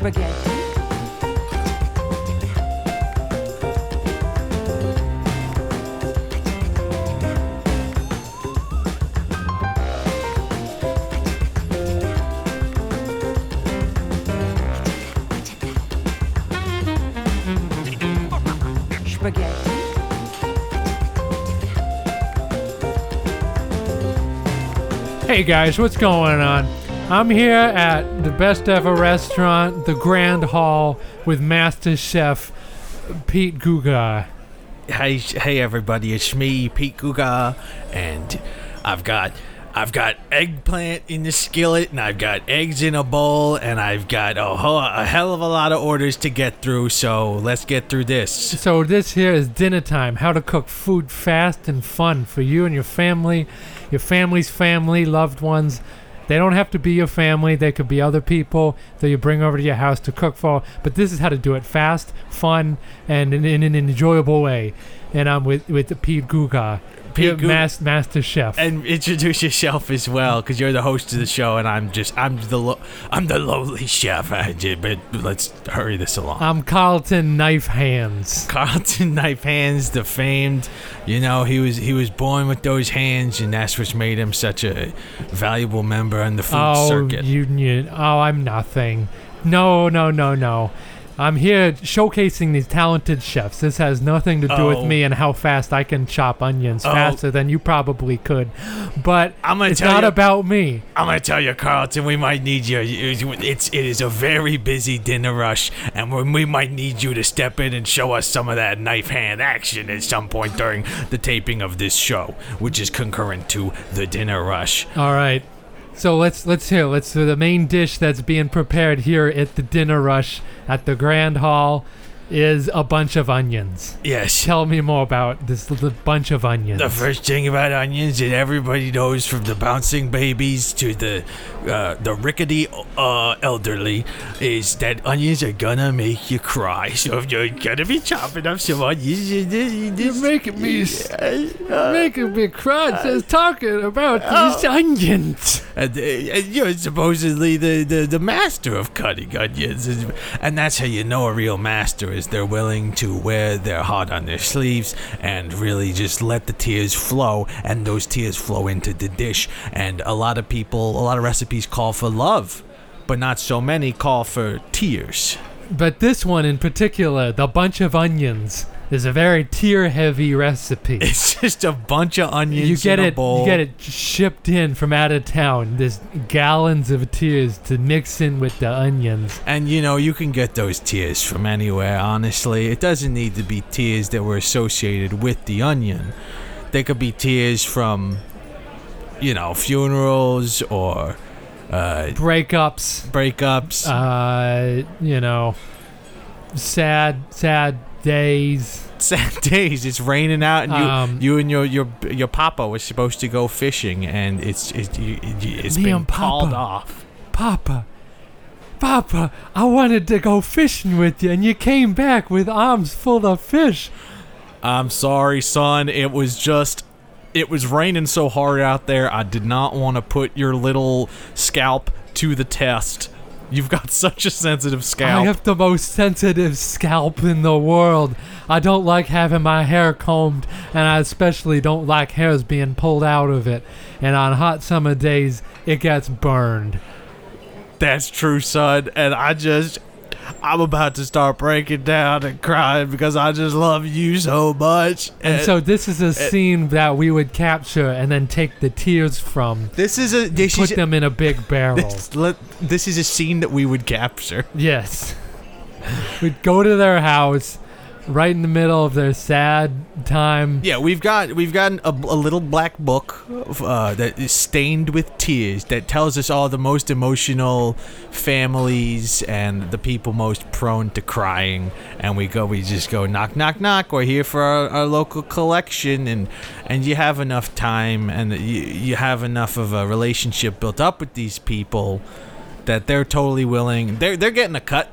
Spaghetti. Hey guys, what's going on? I'm here at the best ever restaurant, the Grand Hall, with Master Chef Pete Guga. Hey, hey everybody, it's me, Pete Guga, and I've got I've got eggplant in the skillet, and I've got eggs in a bowl, and I've got a, ho- a hell of a lot of orders to get through. So let's get through this. So this here is dinner time. How to cook food fast and fun for you and your family, your family's family, loved ones. They don't have to be your family. They could be other people that you bring over to your house to cook for. But this is how to do it fast, fun, and in, in an enjoyable way. And I'm with with Pete Guga, Pete mas- Master Chef. And introduce yourself as well, because you're the host of the show, and I'm just I'm the lo- I'm the lowly chef. But let's hurry this along. I'm Carlton Knife Hands. Carlton Knife Hands, the famed, you know, he was he was born with those hands, and that's what's made him such a valuable member in the food oh, circuit. you, you, oh, I'm nothing. No, no, no, no. I'm here showcasing these talented chefs. This has nothing to do Oh. with me and how fast I can chop onions Oh. faster than you probably could. But I'm gonna it's tell not you- about me. I'm gonna tell you, Carlton, we might need you. It's it is a very busy dinner rush, and we we might need you to step in and show us some of that knife hand action at some point during the taping of this show, which is concurrent to the dinner rush. All right. So let's let's hear. Let's so the main dish that's being prepared here at the dinner rush at the Grand Hall is a bunch of onions. Yes. Tell me more about this little bunch of onions. The first thing about onions that everybody knows, from the bouncing babies to the uh, the rickety uh, elderly, is that onions are gonna make you cry. So if you're gonna be chopping up some onions, you, you, You're making me uh, making me cry just talking about Oh. these onions. and, uh, and you're supposedly the, the, the master of cutting onions, and, and that's how you know a real master they're willing to wear their heart on their sleeves and really just let the tears flow, and those tears flow into the dish. And a lot of people, a lot of recipes call for love, but not so many call for tears. But this one in particular, the bunch of onions, is a very tear-heavy recipe. It's just a bunch of onions you get in a it, bowl. you get it shipped in from out of town. There's gallons of tears to mix in with the onions. And you know, you can get those tears from anywhere, honestly. It doesn't need to be tears that were associated with the onion. They could be tears from, you know, funerals or uh, Breakups, breakups. uh, you know, sad, sad days. Sad days. It's raining out, and you, Um, you and your your your papa was supposed to go fishing, and it's it's it's been and Papa. called off. Papa, Papa, I wanted to go fishing with you, and you came back with arms full of fish. I'm sorry, son. It was just. It was raining so hard out there, I did not want to put your little scalp to the test. You've got such a sensitive scalp. I have the most sensitive scalp in the world. I don't like having my hair combed, and I especially don't like hairs being pulled out of it. And on hot summer days, it gets burned. That's true, son. And I just. I'm about to start breaking down and crying because I just love you so much. And so this is a scene that we would capture and then take the tears from, this is a this put is them in a big barrel. this, let, this is a scene that we would capture. Yes. We'd go to their house right in the middle of their sad time. Yeah, we've got we've got a, a little black book uh, that is stained with tears that tells us all the most emotional families and the people most prone to crying. And we go, we just go knock, knock, knock. We're here for our, our local collection, and and you have enough time and you you have enough of a relationship built up with these people that they're totally willing. They're they're getting a cut.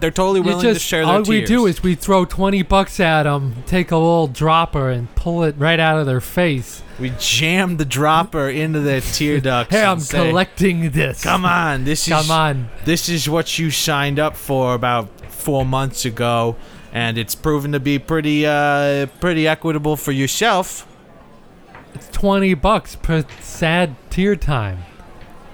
They're totally willing to just share their all we do is we throw twenty bucks at them, take a little dropper, and pull it right out of their face. we jam the dropper into their tear ducts. Hey, I'm say, collecting this. Come on, this is come on. this is what you signed up for about four months ago, and it's proven to be pretty uh pretty equitable for yourself. It's twenty bucks per sad tear time.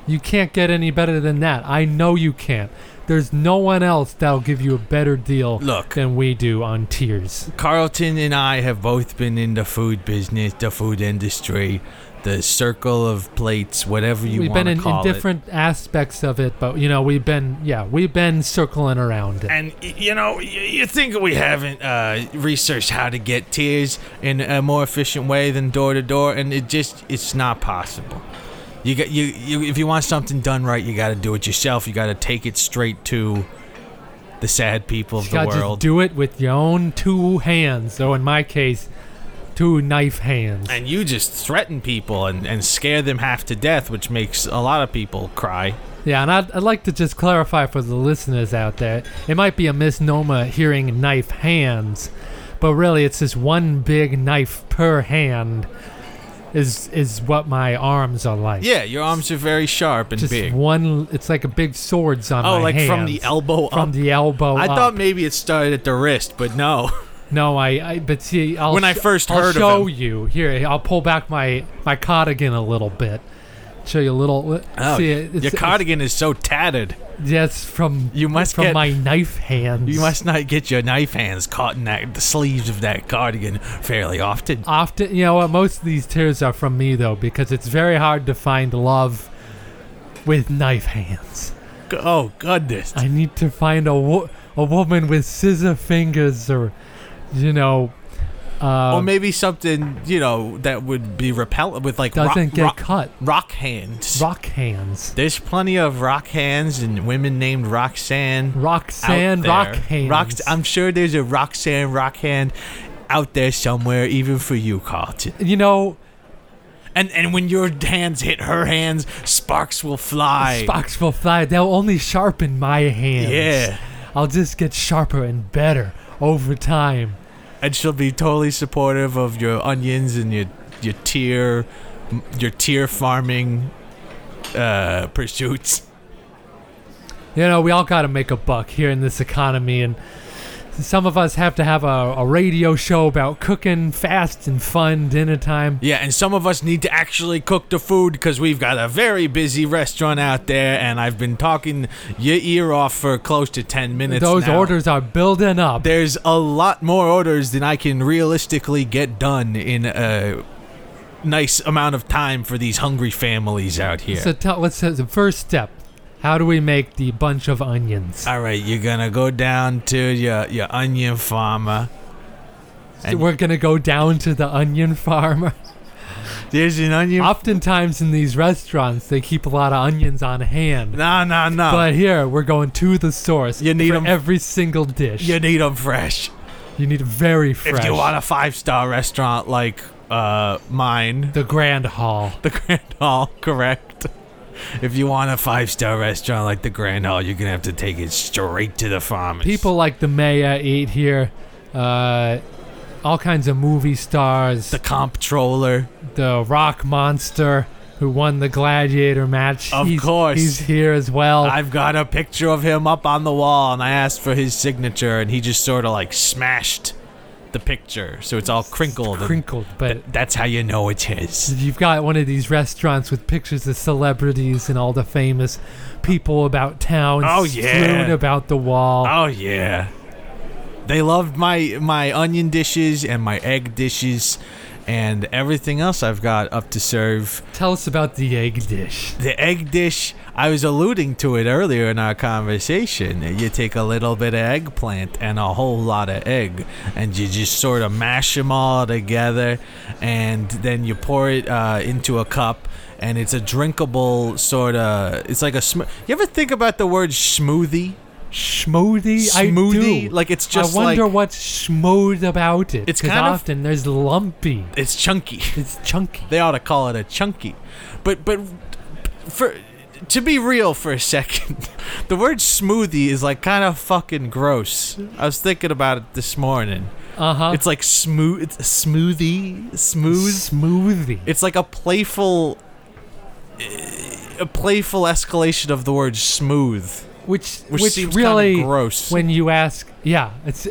You can't get any better than that. I know you can't. There's no one else that'll give you a better deal Look. than we do on tears. Carlton and I have both been in the food business, the food industry, the circle of plates, whatever you want to do. we've want been to in, in different aspects of it, but you know, we've been yeah, we've been circling around it. And you know, you think we haven't uh, researched how to get tears in a more efficient way than door to door, and it just it's not possible. You got you, you if you want something done right, you got to do it yourself. You got to take it straight to the sad people of You the world. do it with your own two hands. So in my case, two knife hands. and you just threaten people and, and scare them half to death, which makes a lot of people cry. Yeah, and I'd, I'd like to just clarify for the listeners out there. It might be a misnomer hearing knife hands, but really it's just one big knife per hand. Is is what my arms are like. Yeah, your arms are very sharp and just big. one. It's like a big swords on Oh, my like from the elbow from up. the elbow. I up. thought maybe it started at the wrist, but no. No, I, I but see, I'll When I first I'll heard of show you here. I'll pull back my my cardigan a little bit. Show you a little. Oh, see, your it's, it's- cardigan is so tattered. Yes, from You must from get- my knife hands. You must not get your knife hands caught in that the sleeves of that cardigan fairly often. often. You know what? Most of these tears are from me though, because it's very hard to find love with knife hands. Oh goodness! I need to find a wo- a woman with scissor fingers, or you know, uh, or maybe something you know that would be repellent with like rock, doesn't get rock, cut. rock hands. Rock hands. There's plenty of rock hands and women named Roxanne. Roxanne rock hands. Rox- I'm sure there's a Roxanne rock hand out there somewhere, even for you, Carlton. you know, And and when your hands hit her hands, sparks will fly. sparks will fly. They'll only sharpen my hands. Yeah. I'll just get sharper and better over time. And she'll be totally supportive of your onions and your your tear your tear farming uh pursuits. You know, we all got to make a buck here in this economy, and some of us have to have a, a radio show about cooking fast and fun dinner time. Yeah, and some of us need to actually cook the food because we've got a very busy restaurant out there, and I've been talking your ear off for close to ten minutes. Those now. orders are building up. There's a lot more orders than I can realistically get done in a nice amount of time for these hungry families out here. So tell, what's the uh, the first step? How do we make the bunch of onions? All right, you're gonna go down to your your onion farmer. and- We're gonna go down to the onion farmer. There's an onion. Oftentimes in these restaurants, they keep a lot of onions on hand. No, no, no. But here, we're going to the source. You need for 'em- every single dish. you need them fresh. You need very fresh. If you want a five star restaurant like uh mine, the Grand Hall. the Grand Hall, correct. If you want a five star restaurant like the Grand Hall, you're gonna have to take it straight to the farmers. People like the mayor eat here. Uh, all kinds of movie stars. the comptroller, The Rock Monster, who won the Gladiator match. Of he's, course. He's here as well. I've got a picture of him up on the wall, and I asked for his signature, and he just sort of like smashed the picture, so it's all crinkled. and Crinkled, but that's how you know it's his. you've got one of these restaurants with pictures of celebrities and all the famous people about town Oh, strewn yeah. about the wall. Oh yeah. They loved my my onion dishes and my egg dishes and everything else I've got up to serve. Tell us about the egg dish. The egg dish, I was alluding to it earlier in our conversation. You take a little bit of eggplant and a whole lot of egg, and you just sort of mash them all together, and then you pour it uh, into a cup. And it's a drinkable sort of. It's like a. Sm- you ever think about the word smoothie? I Smoothie? do. Like it's just I wonder like what's smooth about it. It's kind of- often there's lumpy. it's chunky. It's chunky. They ought to call it a chunky. But but for to be real for a second, the word smoothie is like kind of fucking gross. I was thinking about it this morning. Uh huh. It's like smooth, it's a smoothie, smooth. smoothie. It's like a playful, a playful escalation of the word smooth, which which, which seems really kind of gross. when you ask yeah it's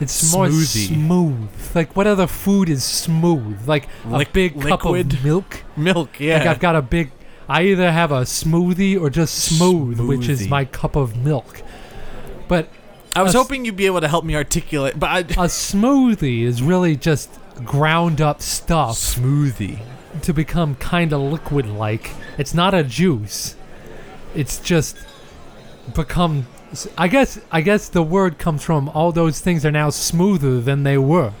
it's more Smoothie. smooth like what other food is smooth like Liq- a big cup of milk Milk, yeah. like i've got a big i either have a smoothie or just smooth which is my cup of milk but I was a hoping you'd be able to help me articulate, but I, a smoothie is really just ground up stuff smoothie. to become kind of liquid like it's not a juice it's just become i guess i guess the word comes from all those things are now smoother than they were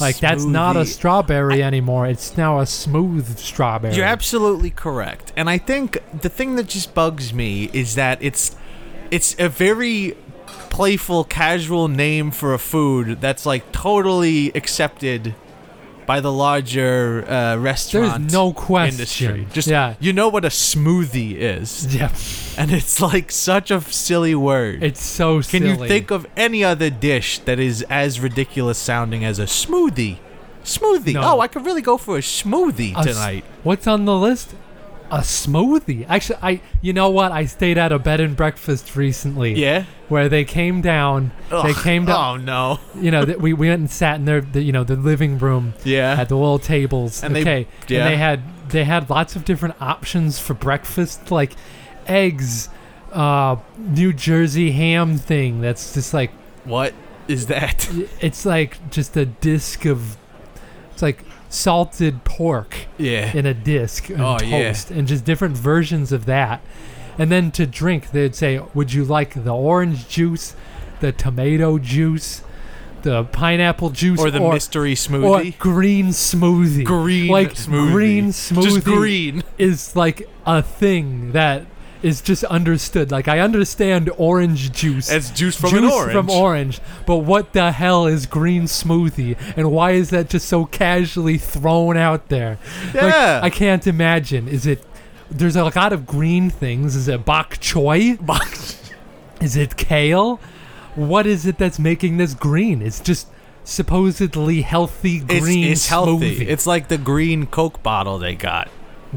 like that's not a Smoothie. strawberry anymore it's now a smooth strawberry You're absolutely correct. And I think the thing that just bugs me is that it's it's a very playful casual name for a food that's like totally accepted by the larger uh, there's restaurant no question industry. Just yeah you know what a smoothie is. yeah And it's like such a silly word. it's so Can silly you think of any other dish that is as ridiculous sounding as a smoothie? Smoothie. No. Oh, I could really go for a smoothie A s- tonight. what's on the list a smoothie actually i you know what i stayed at a bed and breakfast recently Yeah. where they came down they came down Oh no. you know, we, we went and sat in their, the, you know, the living room Yeah. at the little tables. And they- okay, yeah. and they had they had lots of different options for breakfast, like eggs, uh, New Jersey ham thing. That's just like What is that? it's like just a disc of, it's like salted pork Yeah. in a disc and Oh, yeah. and just different versions of that. And then to drink, they'd say, "Would you like the orange juice, the tomato juice, the pineapple juice, Or the mystery smoothie? or green smoothie. green like smoothie. green smoothie Just green. is like a thing that is just understood. Like I understand orange juice. It's juice from juice an orange. from orange, but what the hell is green smoothie, and why is that just so casually thrown out there? Like, Yeah. I can't imagine. Is it? There's a lot of green things. Is it bok choy? Bok. Is it kale? What is it that's making this green? It's just supposedly healthy It's, green it's healthy. smoothie. It's like the green Coke bottle they got.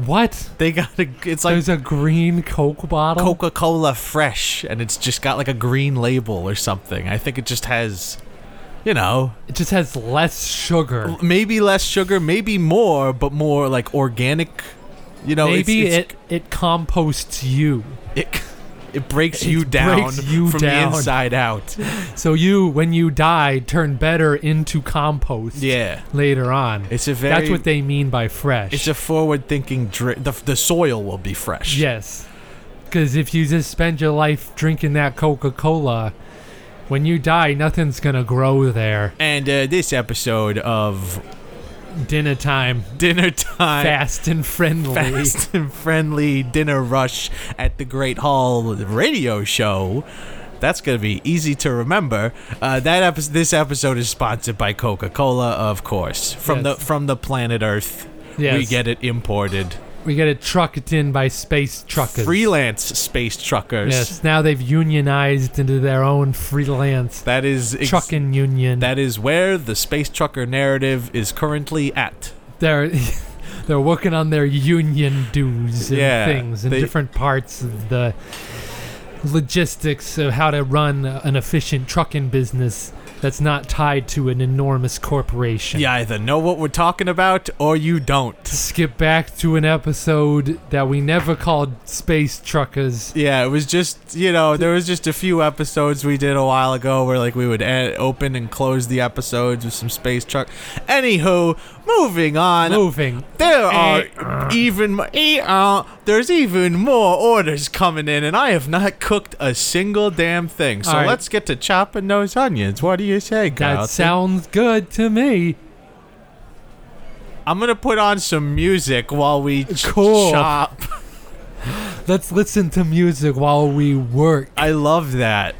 What? They got a. It's like There's a green Coke bottle. Coca Cola Fresh, and it's just got like a green label or something. I think it just has, you know, It just has less sugar. maybe less sugar, maybe more, but more like organic. You know, it's- Maybe it's, it it composts you, it it breaks It you down breaks you from down. the inside out. so you when you die turn better into compost. Yeah, Later on. it's a very. That's what they mean by fresh. It's a forward-thinking. Dri- the the soil will be fresh. yes. Because if you just spend your life drinking that Coca Cola, when you die, nothing's gonna grow there. And uh, this episode of Dinner time, Dinner Time. fast and friendly. fast and friendly dinner rush at the Great Hall radio show. That's gonna be easy to remember. Uh, that epi- this episode is sponsored by Coca-Cola, of course, from Yes. the from the planet Earth. Yes. We get it imported. We get it trucked in by space truckers. Freelance space truckers. Yes. Now they've unionized into their own freelance That is ex- trucking union. That is where the space trucker narrative is currently at. they're they're working on their union dues and Yeah, things in they- different parts of the logistics of how to run an efficient trucking business that's not tied to an enormous corporation. You either know what we're talking about or you don't. Skip back to an episode that we never called Space Truckers. Yeah, it was just you know there was just a few episodes we did a while ago where like we would open and close the episodes with some space truck. Anywho, moving on. Moving. There are even mo- eh, uh, there's even more orders coming in, and I have not cooked a single damn thing. So right. let's get to chopping those onions. What do you say, guys? That sounds good to me. I'm gonna put on some music while we ch- Cool. chop. Let's listen to music while we work. I love that.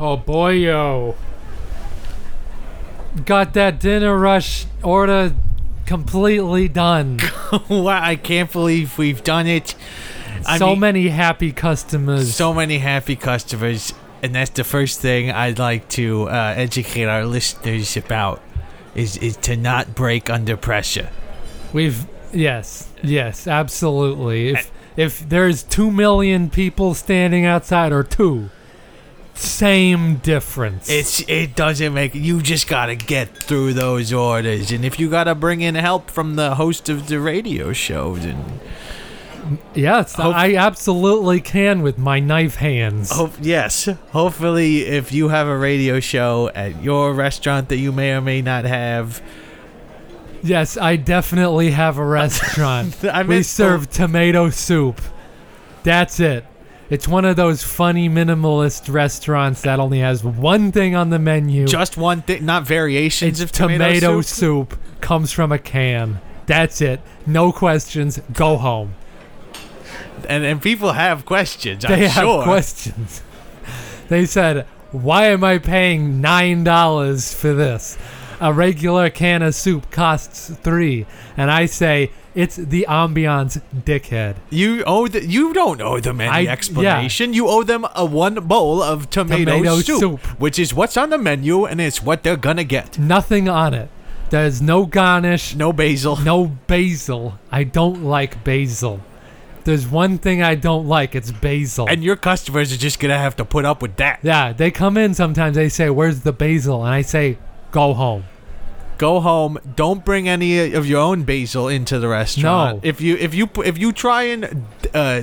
Oh boy, yo. Got that dinner rush order completely done. wow, I can't believe we've done it. I so mean- many happy customers. So many happy customers, and that's the first thing I'd like to uh, educate our listeners about is is to not break under pressure. We've yes, yes, absolutely. If if there's two million people standing outside or two, same difference. It's it doesn't make you just gotta get through those orders, and if you gotta bring in help from the host of the radio shows, and yes, hope- I absolutely can with my knife hands. hope yes, hopefully if you have a radio show at your restaurant that you may or may not have, Yes, I definitely have a restaurant. I we serve tomato soup. That's it. It's one of those funny minimalist restaurants that only has one thing on the menu. just one thing, not variations it's of tomato, soup. soup comes from a can. That's it. No questions. Go home. and and people have questions. They I'm have sure. questions. They said, "Why am I paying nine dollars for this? A regular can of soup costs three. And I say, "It's the ambiance, dickhead." You owe the, you don't owe them any I- explanation. You owe them a one bowl of tomato, Tomato soup, soup. which is what's on the menu and it's what they're gonna get. Nothing on it. There's no garnish, No basil. no basil. I don't like basil. There's one thing I don't like. It's basil. And your customers are just gonna have to put up with that. yeah, they come in sometimes. They say, "Where's the basil?" And I say, "Go home." Go home. Don't bring any of your own basil into the restaurant. No. If you if you if you try and uh,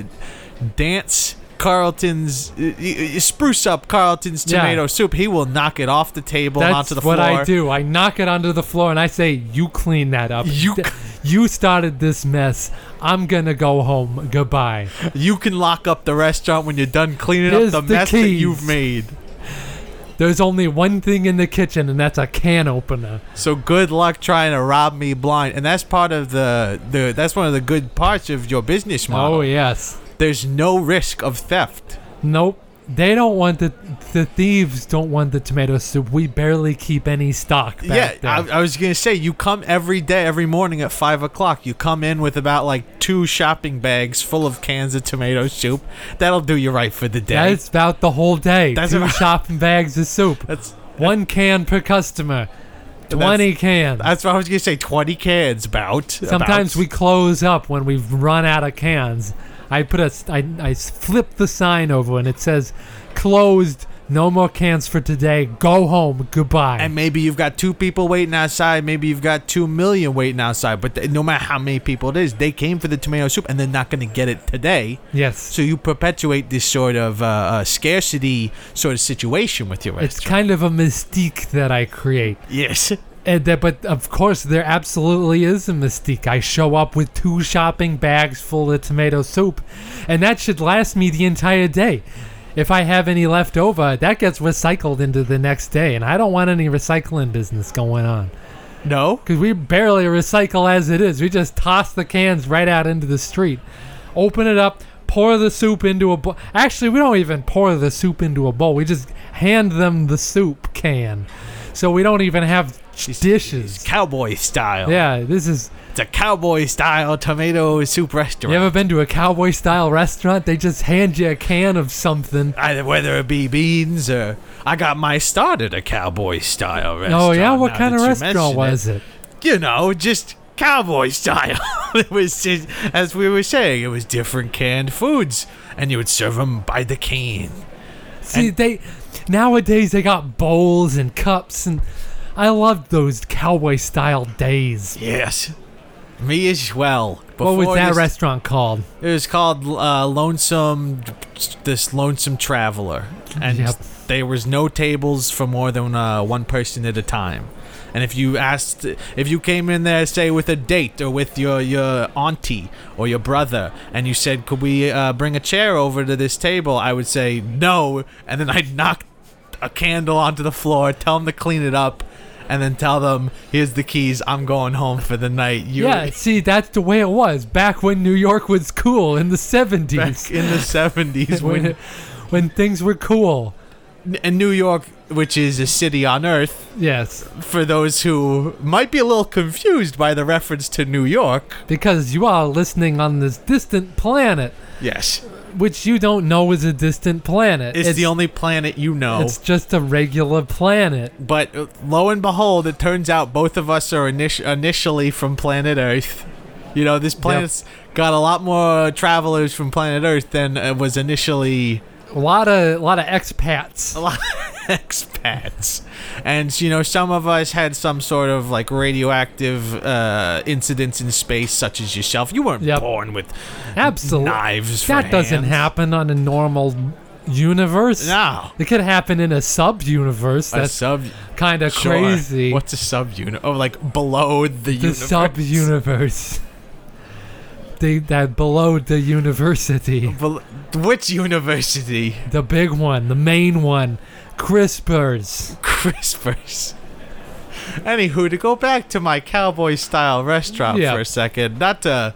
dance Carlton's uh, spruce up Carlton's Yeah. tomato soup, he will knock it off the table and That's onto the what. I do. I knock it onto the floor and I say, "You clean that up. You you started this mess. I'm gonna go home. Goodbye." You can lock up the restaurant when you're done cleaning Here's up the, the mess that you've made. There's only one thing in the kitchen, and that's a can opener. So good luck trying to rob me blind. And that's part of the, the that's one of the good parts of your business oh, model. Oh yes. There's no risk of theft. Nope. They don't want the the thieves don't want the tomato soup. We barely keep any stock back yeah, there. I, I was gonna say you come every day, every morning at five o'clock. You come in with about like two shopping bags full of cans of tomato soup. That'll do you right for the day. That's about the whole day. That's Two about- shopping bags of soup. that's One can per customer. Twenty cans. that's what I was gonna say. Twenty cans, about. Sometimes about. we close up when we've run out of cans. I put a I, I s- flip the sign over and it says closed. No more cans for today. Go home. Goodbye. And maybe you've got two people waiting outside. Maybe you've got two million waiting outside. But th- no matter how many people it is, they came for the tomato soup and they're not going to get it today. yes. So you perpetuate this sort of uh, uh, scarcity sort of situation with your It's kind of a mystique that I create. yes. And that, but of course, there absolutely is a mystique. I show up with two shopping bags full of tomato soup, and that should last me the entire day. If I have any left over, that gets recycled into the next day, and I don't want any recycling business going on. No. Because we barely recycle as it is. We just toss the cans right out into the street. Open it up, pour the soup into a bowl. Actually, we don't even pour the soup into a bowl. We just hand them the soup can. So we don't even have dishes. Cowboy style. Yeah, this is. It's a cowboy style tomato soup restaurant. You ever been to a cowboy style restaurant? They just hand you a can of something. Either whether it be beans or I got my start at a cowboy style restaurant. Oh, yeah? What now kind of that you restaurant mention was it? You know, just cowboy style. it was just, as we were saying, it was different canned foods, and you would serve them by the can. See, they nowadays they got bowls and cups, and I loved those cowboy style days. Yes, me as well. what was that this- restaurant called? It was called uh, Lonesome, this Lonesome Traveler, and Yep. there was no tables for more than uh, one person at a time. And if you asked, if you came in there, say with a date or with your your auntie or your brother, and you said, "Could we uh, bring a chair over to this table?" I would say no, and then I'd knock a candle onto the floor, tell them to clean it up, and then tell them, "Here's the keys. I'm going home for the night." You Yeah, see, that's the way it was back when New York was cool in the back seventies. in the '70s when when when things were cool. and New York, which is a city on Earth, Yes, for those who might be a little confused by the reference to New York. because you are listening on this distant planet, Yes, which you don't know is a distant planet. it's, the only planet you know. It's just a regular planet. But uh, lo and behold, it turns out both of us are init- initially from planet Earth. You know, this planet's got a lot more travelers from planet Earth than uh, was initially A lot of a lot of expats. a lot expats. And, you know, some of us had some sort of like radioactive uh, incidents in space, such as yourself. You weren't Yep. born with Absolutely. knives. for That doesn't happen on a normal universe. No. It could happen in a sub universe. That's sub. kind of Sure. crazy. What's a sub unit? Oh, like below the, the universe. sub universe? The that below the university, Bel- Which university? the big one, the main one, CRISPR's. Crispers. Anywho, to go back to my cowboy style restaurant Yeah. for a second, not to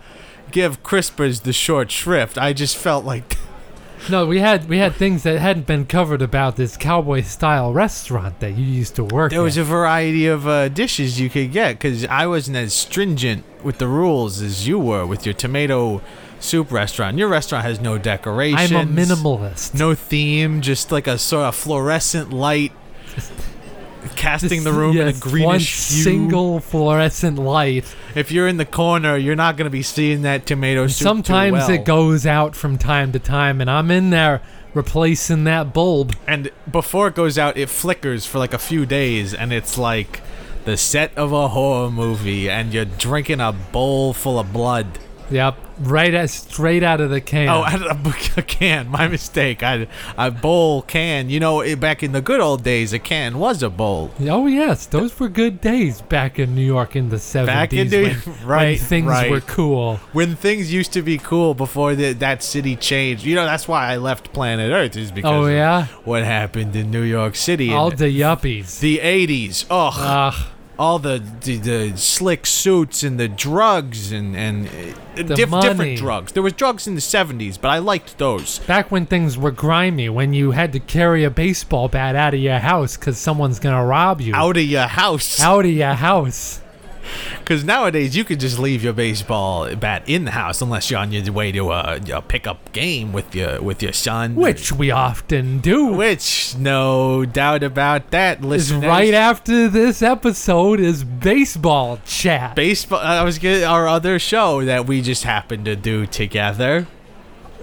give Crispers the short shrift, I just felt like No, we had we had things that hadn't been covered about this cowboy style restaurant that you used to work there was at. a variety of uh, dishes you could get because I wasn't as stringent with the rules as you were with your tomato soup restaurant. Your restaurant has no decorations. I'm a minimalist. No theme, just like a sort of fluorescent light casting the room in a yes, greenish one hue. single fluorescent light. If you're in the corner, you're not going to be seeing that tomato soup. Sometimes well. it goes out from time to time, and I'm in there replacing that bulb. And before it goes out, it flickers for like a few days, and it's like the set of a horror movie, and you're drinking a bowl full of blood. Yep, right at, straight out of the can. Oh, out of a, can. My mistake. I, a bowl can. You know, it, back in the good old days, a can was a bowl. Oh yes, those were good days back in New York in the seventies. Back in New- when, right, when things right. were cool. When things used to be cool before the, that city changed. You know, that's why I left planet Earth, is because Oh yeah, what happened in New York City. all the yuppies. the 80s. Ugh. Ugh, all the, the the slick suits and the drugs and and uh, The diff- different drugs. There was drugs in the 70s, but I liked those. back when things were grimy, when you had to carry a baseball bat out of your house because someone's gonna rob you. Out of your house. Out of your house. Because nowadays you could just leave your baseball bat in the house unless you're on your way to uh, a, a pickup game with your with your son. Which we often do. which no doubt about that. is right after this episode is baseball chat. Baseball. Uh, I was getting our other show that we just happened to do together.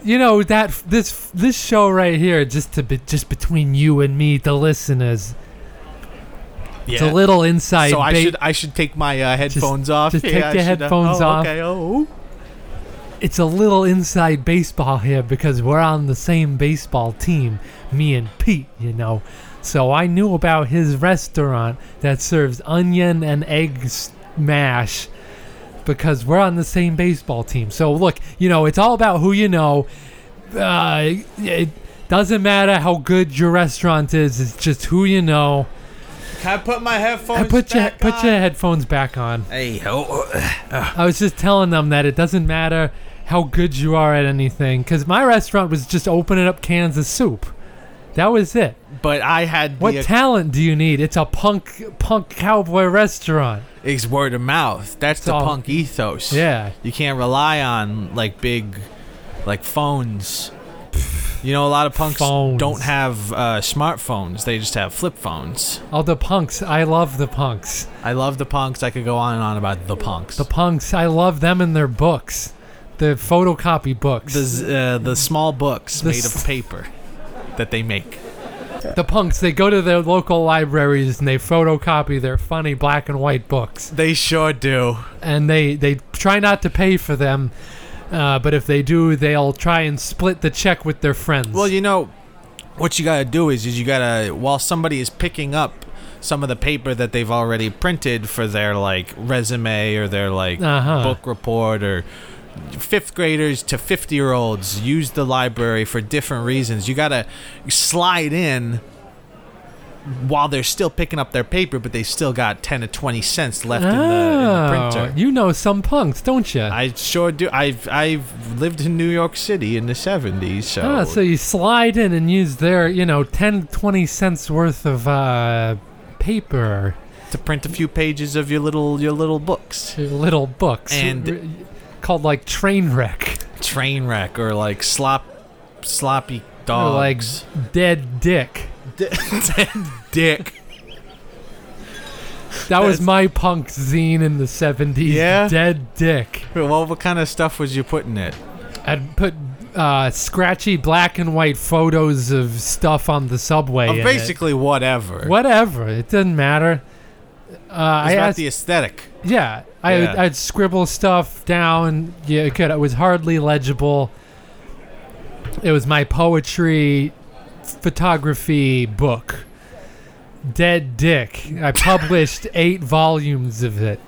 you know that this this show right here, just to be, just between you and me, the listeners, it's a little inside. So I should I should take my uh, headphones off. just Yeah, take your should, uh, headphones oh, off. Okay. Oh. it's a little inside baseball here because we're on the same baseball team, me and Pete. You know, so I knew about his restaurant that serves onion and egg mash because we're on the same baseball team. So look, you know, it's all about who you know. Uh, it doesn't matter how good your restaurant is; it's just who you know. Can I put my headphones Uh, put your back put on? your headphones back on. Hey, oh, I was just telling them that it doesn't matter how good you are at anything, because my restaurant was just opening up cans of soup. That was it. but I had What the talent do you need? It's a punk punk cowboy restaurant. it's word of mouth. That's the So- punk ethos. Yeah. You can't rely on like big, like phones. You know, a lot of punks Phones. don't have uh, smartphones. They just have flip phones. Oh, the punks. I love the punks. I love the punks. I could go on and on about the punks. The punks. I love them and their books. The photocopy books. the z- uh, the small books The made s- of paper that they make. the punks. They go to their local libraries and they photocopy their funny black and white books. They sure do. and they they try not to pay for them. Uh, but if they do, they'll try and split the check with their friends. Well, you know, what you gotta do is, is you gotta while somebody is picking up some of the paper that they've already printed for their like resume or their like Uh-huh. book report or fifth graders to 50 year olds use the library for different reasons you gotta slide in while they're still picking up their paper, but they still got ten to twenty cents left in, the, in the Oh, printer. you know some punks, don't you? I sure do. I've I've lived in New York City in the seventies, so, Ah, so you slide in and use their, you know, 10, 20 cents worth of uh, paper, to print a few pages of your little your little books. your little books, And- r- called like train wreck, Train wreck or like slop sloppy or like dead dick. dead dick. That was my punk zine in the 70s. Yeah? Dead dick. Well, what kind of stuff was you putting it? I'd put uh, scratchy black and white photos of stuff on the subway. Of in it. basically whatever. Whatever. It doesn't matter. Uh, I It's not asked, the aesthetic. yeah, I, Yeah. I'd scribble stuff down. Yeah, it could. It was hardly legible. It was my poetry photography book. Dead Dick. I published eight volumes of it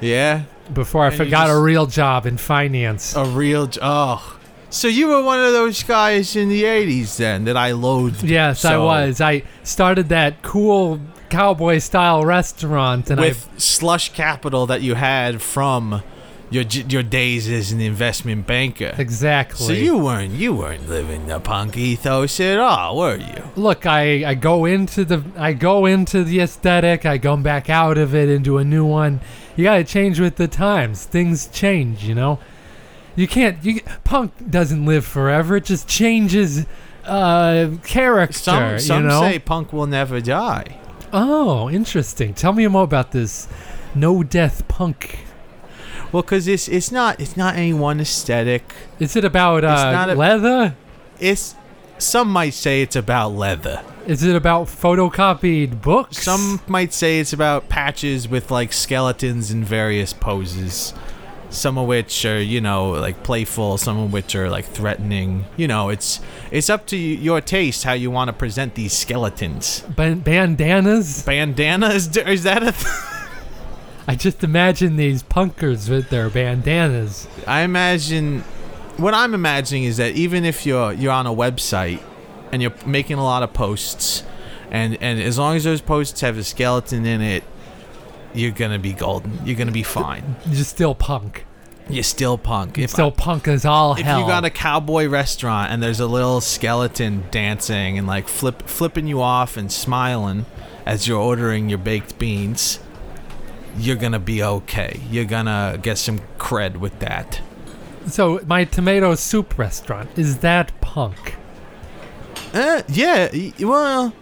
Yeah. before I And forgot a real job in finance. A real. j- Oh. So you were one of those guys in the '80s then that I loathed. Yes, I was. I started that cool cowboy style restaurant, and with slush capital that you had from your your days as an investment banker. Exactly. So you weren't you weren't living the punk ethos at all, were you? look. I, I go into the I go into the aesthetic. I go back out of it into a new one. You got to change with the times. Things change, you know. You can't. You punk doesn't live forever. It just changes uh character. Some some you know? say punk will never die. Oh, interesting. Tell me more about this no death punk. Well, because it's it's not it's not any one aesthetic. Is it about uh, a- leather? It's some might say it's about leather. Is it about photocopied books? Some might say it's about patches with like skeletons in various poses. Some of which are, you know, like playful, some of which are like threatening. You know, it's it's up to your taste how you want to present these skeletons. Ban- bandanas. Bandana is is that a th- I just imagine these punkers with their bandanas. I imagine what I'm imagining is that even if you're you're on a website and you're making a lot of posts and and as long as those posts have a skeleton in it, you're going to be golden. You're going to be fine. You're still punk. You're still punk. If still punk as all if hell. If you got a cowboy restaurant and there's a little skeleton dancing and like flip flipping you off and smiling as you're ordering your baked beans, you're gonna be okay. You're gonna get some cred with that. so my tomato soup restaurant is that punk? Uh, yeah. Well,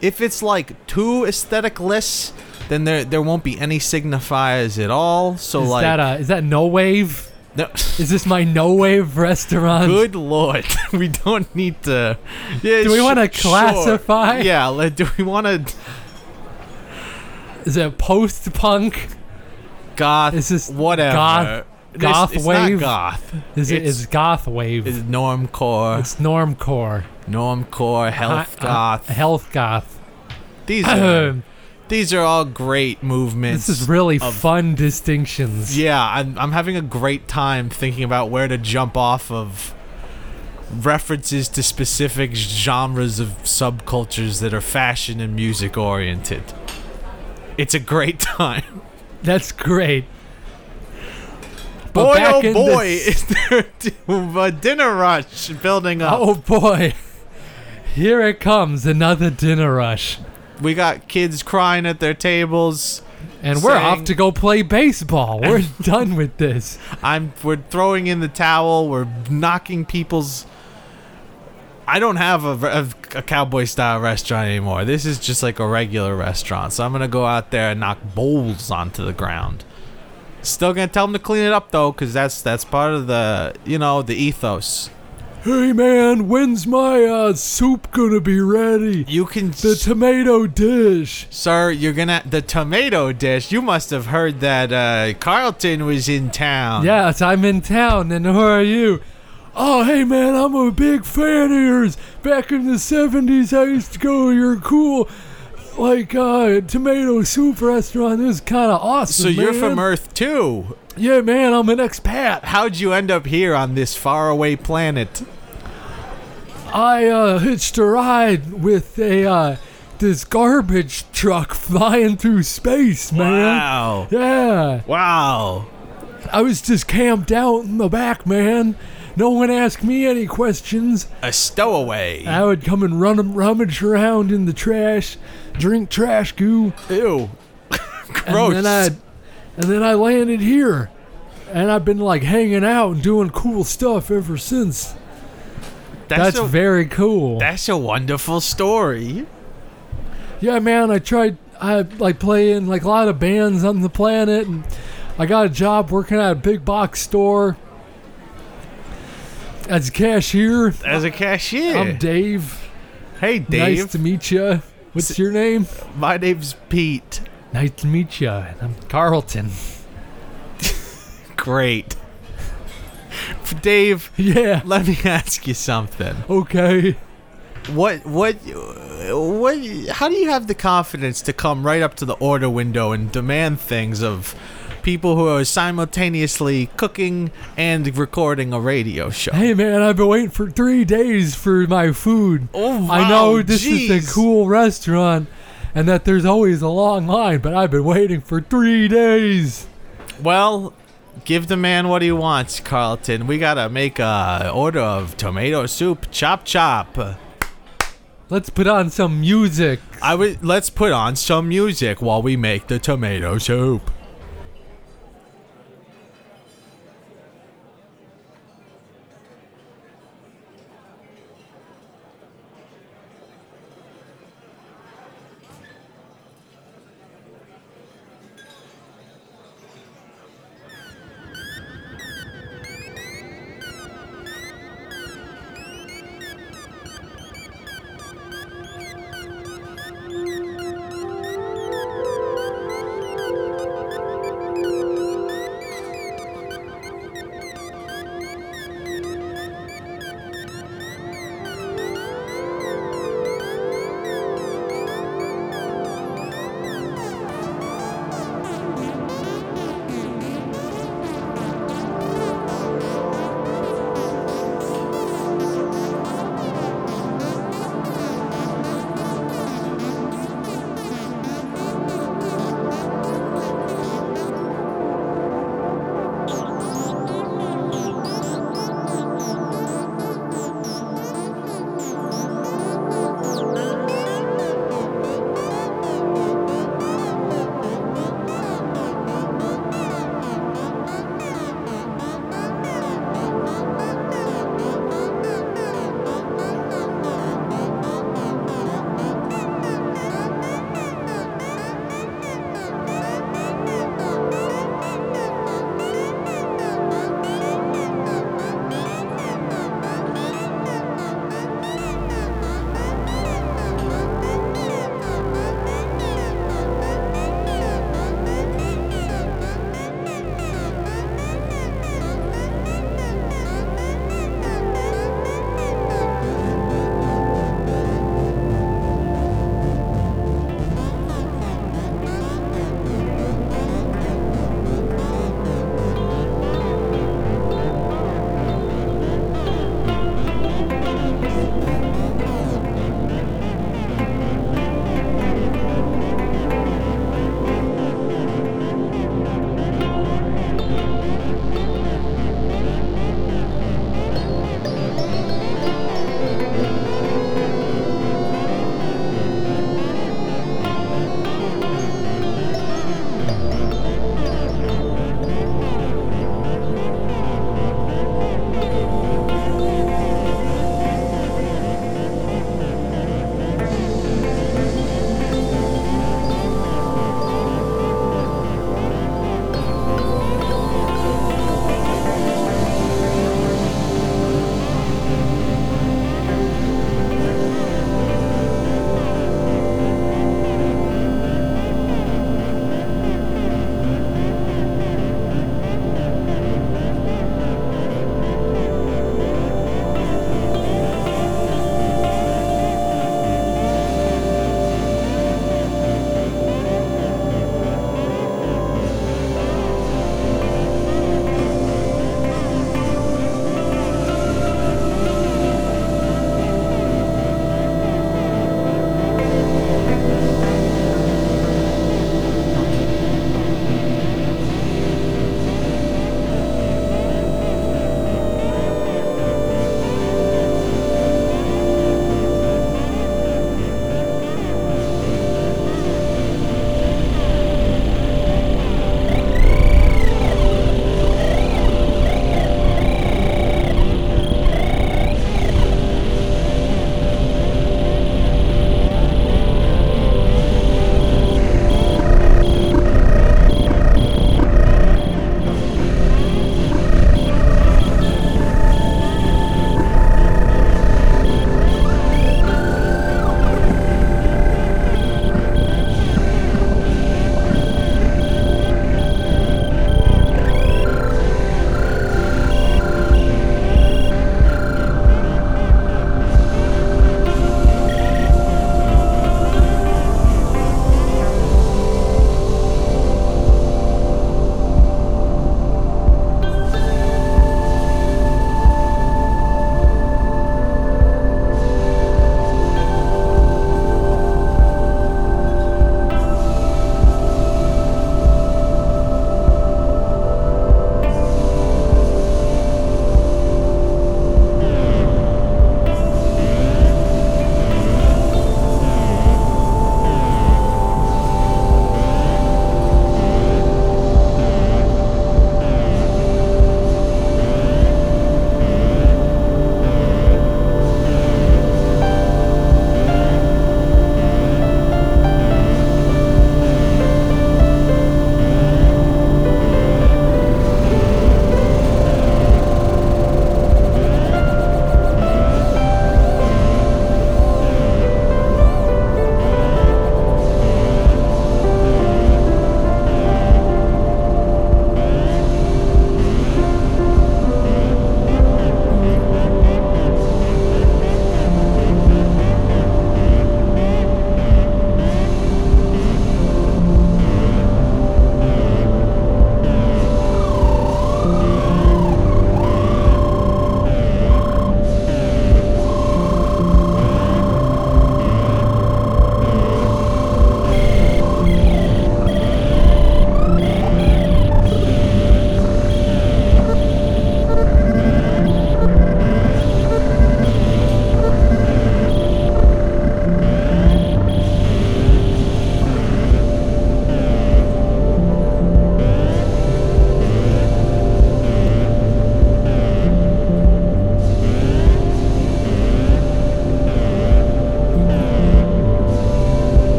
if it's like too aestheticless, then there there won't be any signifiers at all. So is like, that a, is that no wave? no, Is this my no wave restaurant? good lord, we don't need to. Yeah, Do we sh- wanna sure. classify? Yeah. Do we want to? Is it post punk? goth. Is this whatever? goth- goth it's wave? Not goth. Is it It's- goth wave? It's normcore, it's normcore. normcore, health Hi- uh, goth. health goth. these are these are all great movements. this is really of- fun distinctions. Yeah, I'm I'm having a great time thinking about where to jump off of references to specific genres of subcultures that are fashion and music oriented. It's a great time. That's great. But boy, oh in boy, the- is there a dinner rush building up. Oh boy. Here it comes, another dinner rush. We got kids crying at their tables. And we're off to go play baseball. We're done with this. I'm we're throwing in the towel. We're knocking people's. I don't have a, a, a cowboy style restaurant anymore. This is just like a regular restaurant. So I'm gonna go out there and knock bowls onto the ground. Still gonna tell them to clean it up though, because that's that's part of the you know the ethos. Hey man, when's my uh, soup gonna be ready? You can, The tomato dish. sir. You're gonna the tomato dish. You must have heard that uh, Carlton was in town. Yes, I'm in town, and who are you? Oh, hey man, I'm a big fan of yours. Back in the 70s, I used to go to your cool, like, uh, tomato soup restaurant. It was kind of awesome. So you're man. from Earth too. Yeah, man, I'm an expat. How'd you end up here on this faraway planet? I uh, hitched a ride with a uh, this garbage truck flying through space, man. Wow. Yeah. Wow. I was just camped out in the back, man. No one asked me any questions. A stowaway. I would come and run rummage around in the trash, drink trash goo, Ew. Gross. and then I, and then I landed here, and I've been like hanging out and doing cool stuff ever since. That's, a, very cool. That's a wonderful story. yeah, man. I tried. I like playing like a lot of bands on the planet, and I got a job working at a big box store as a cashier. As a cashier. I'm Dave. hey, Dave. Nice to meet you. What's your name? My name's Pete. Nice to meet you. I'm Carlton. Great. Dave, Yeah. let me ask you something. Okay. What what what how do you have the confidence to come right up to the order window and demand things of people who are simultaneously cooking and recording a radio show? Hey man, I've been waiting for three days for my food. Oh, I know wow, this is a cool restaurant and that there's always a long line, but I've been waiting for three days. Well, give the man what he wants, Carlton. We gotta make a order of tomato soup, chop chop. Let's put on some music. I would let's put on some music while we make the tomato soup.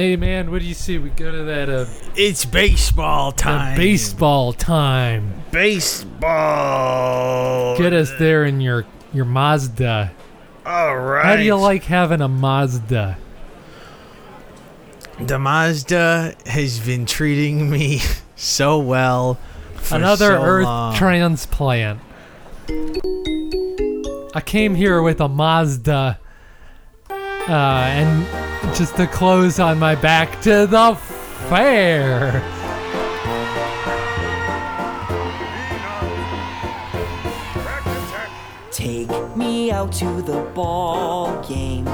Hey man, what do you see? We go to that uh, It's baseball time. baseball time. Baseball. Get us there in your your Mazda. All right. How do you like having a Mazda? The Mazda has been treating me so well. For Another so Earth long. transplant. I came here with a Mazda, uh, and just the clothes on my back to the fair. Take me out to the ball game.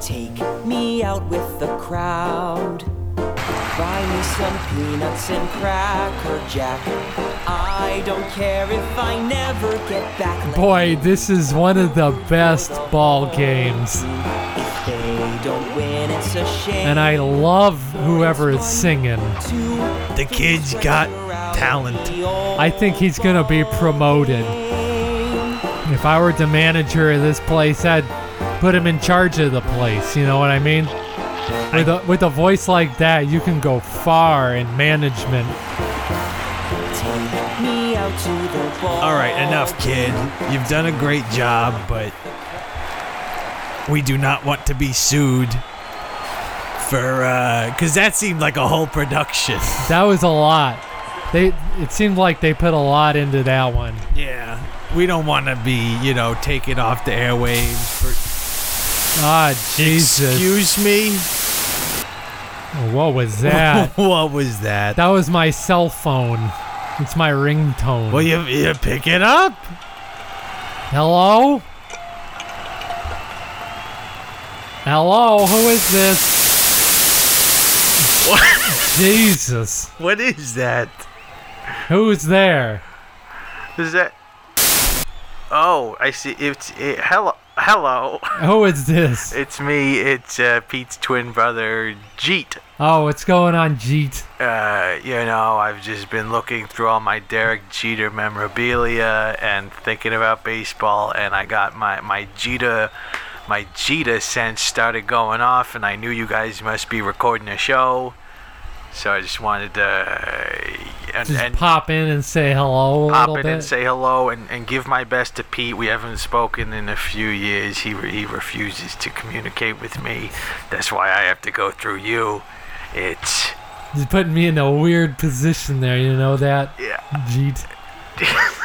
Take me out with the crowd. Buy me some peanuts and cracker jack. I don't care if I never get back. Boy, this is one of the best ball games. And I love whoever is singing. The kid's got talent. I think he's gonna be promoted. If I were the manager of this place, I'd put him in charge of the place. You know what I mean? With a, with a voice like that, you can go far in management. Take me out to the ball. All right, enough, kid. You've done a great job, but we do not want to be sued for uh because that seemed like a whole production. That was a lot. They it seemed like they put a lot into that one. yeah, we don't want to be, you know, taken off the airwaves. For, Ah, Jesus! excuse me. What was that? what was that? that was my cell phone. It's my ringtone. Well, you you pick it up. Hello? Hello, who is this? What? Jesus. What is that? Who's there? Is that? Oh, I see. It's it, hello, hello. Who is this? It's me. It's uh, Pete's twin brother, Jeet. Oh, what's going on, Jeet? Uh, you know, I've just been looking through all my Derek Jeter memorabilia and thinking about baseball, and I got my my Jeter, my Jeter sense started going off, and I knew you guys must be recording a show, so I just wanted to uh, and, Just and pop in and say hello a pop in bit. and say hello and, and give my best to Pete. We haven't spoken in a few years. He re- he refuses to communicate with me. That's why I have to go through you. It's You're putting me in a weird position there, you know that? yeah. Jeet.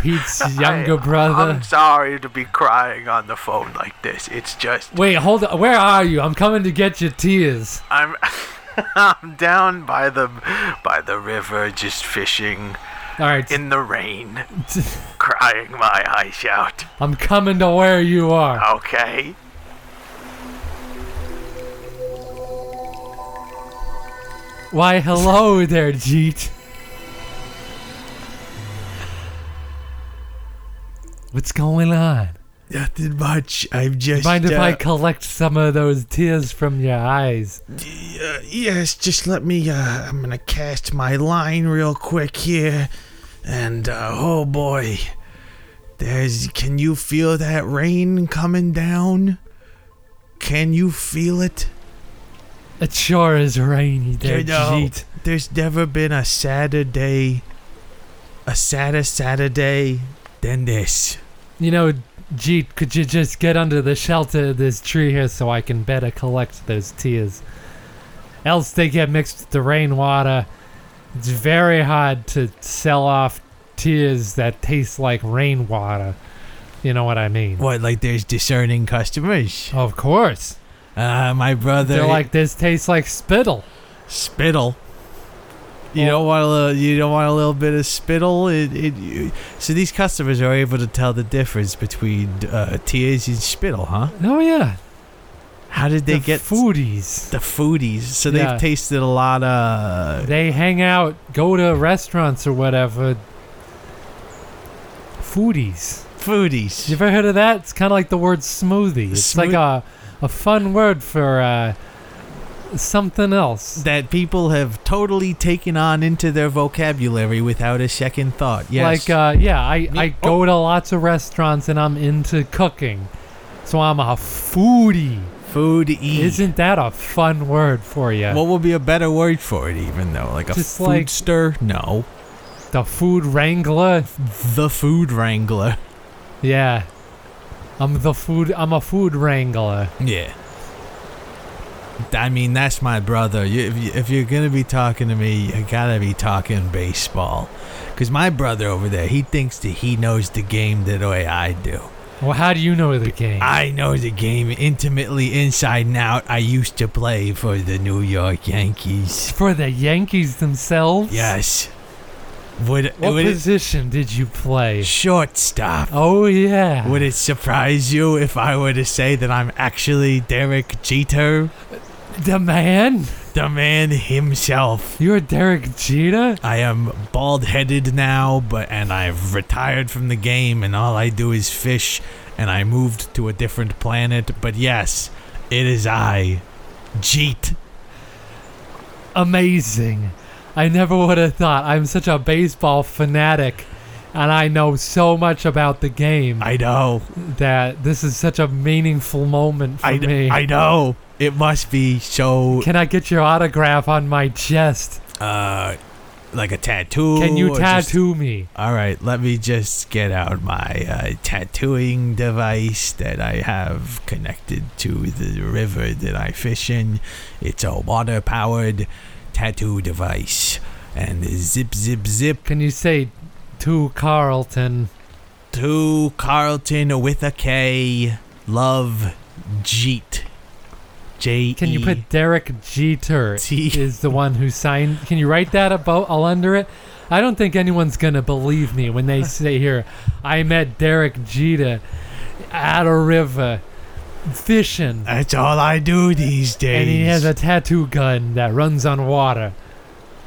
Pete's I- younger brother. I'm sorry to be crying on the phone like this. It's just Wait, hold on. Where are you? I'm coming to get your tears. I'm I'm down by the by the river just fishing All right. in the rain, crying my eyes out. I'm coming to where you are. Okay. Why, hello there, Jeet. What's going on? Nothing much. I'm just. Mind if I uh, collect some of those tears from your eyes? Uh, yes, just let me. Uh, I'm gonna cast my line real quick here, and uh, oh boy, there's. Can you feel that rain coming down? Can you feel it? It sure is rainy there, You know. There's never been a sadder day, a sadder Saturday than this. You know, Jeet, could you just get under the shelter of this tree here so I can better collect those tears? Else they get mixed with the rainwater. It's very hard to sell off tears that taste like rainwater. You know what I mean? What, like there's discerning customers? Of course. Uh, my brother. They're like, this tastes like spittle. spittle. You don't want a little. You don't want a little bit of spittle. It, it, you- so these customers are able to tell the difference between uh, tears and spittle, huh? Oh, yeah. How did they the get foodies. the foodies? So they've Yeah. tasted a lot of. They hang out, go to restaurants or whatever. Foodies. Foodies. You ever heard of that? It's kind of like the word smoothie. It's like Smooth- a, a fun word for uh, something else. that people have totally taken on into their vocabulary without a second thought. Yes. Like, uh, yeah, I, Me- I go to lots of restaurants and I'm into cooking. So I'm a foodie. Food E. Isn't that a fun word for you? What would be a better word for it, even though? Like a Just like- foodster? No. the food wrangler? The food wrangler. Yeah. I'm the food. I'm a food wrangler. Yeah. I mean, that's my brother. You, if, you, if you're going to be talking to me, you got to be talking baseball. Because my brother over there, he thinks that he knows the game the way I do. Well, how do you know the game? I know the game intimately inside and out. I used to play for the New York Yankees. For the Yankees themselves? Yes. Would, What would it, position did you play? shortstop. Oh yeah. Would it surprise you if I were to say that I'm actually Derek Jeter, the man? the man himself? You're Derek Jeter? I am bald headed now, but and I've retired from the game, and all I do is fish, and I moved to a different planet. But yes, it is I, Jeet. Amazing. I never would have thought. I'm such a baseball fanatic and I know so much about the game I know, that this is such a meaningful moment for I, me. I know. It must be so, Can I get your autograph on my chest? uh, like a tattoo. Can you or just- tattoo me? All right, let me just get out my uh, tattooing device that I have connected to the river that I fish in. It's a water powered tattoo device. And zip, zip, zip Can you say to Carlton? to Carlton with a K. Love Jeet. J. Can you put Derek Jeter T. is the one who signed? Can you write that about all under it? I don't think anyone's gonna believe me when they say here, I met Derek Jeter at a river fishing, That's all I do these days. and he has a tattoo gun that runs on water.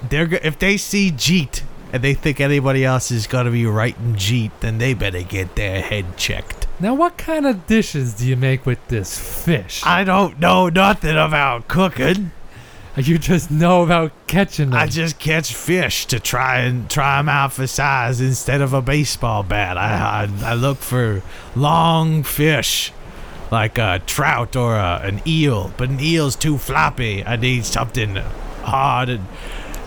They're go- if they see Jeet and they think anybody else is gonna be writing Jeet, then they better get their head checked. Now, what kind of dishes do you make with this fish? I don't know nothing about cooking. you just know about catching them. I just catch fish to try and try them out for size instead of a baseball bat. I I, I look for long fish, like a trout or a, an eel. But an eel's too floppy. I need something hard and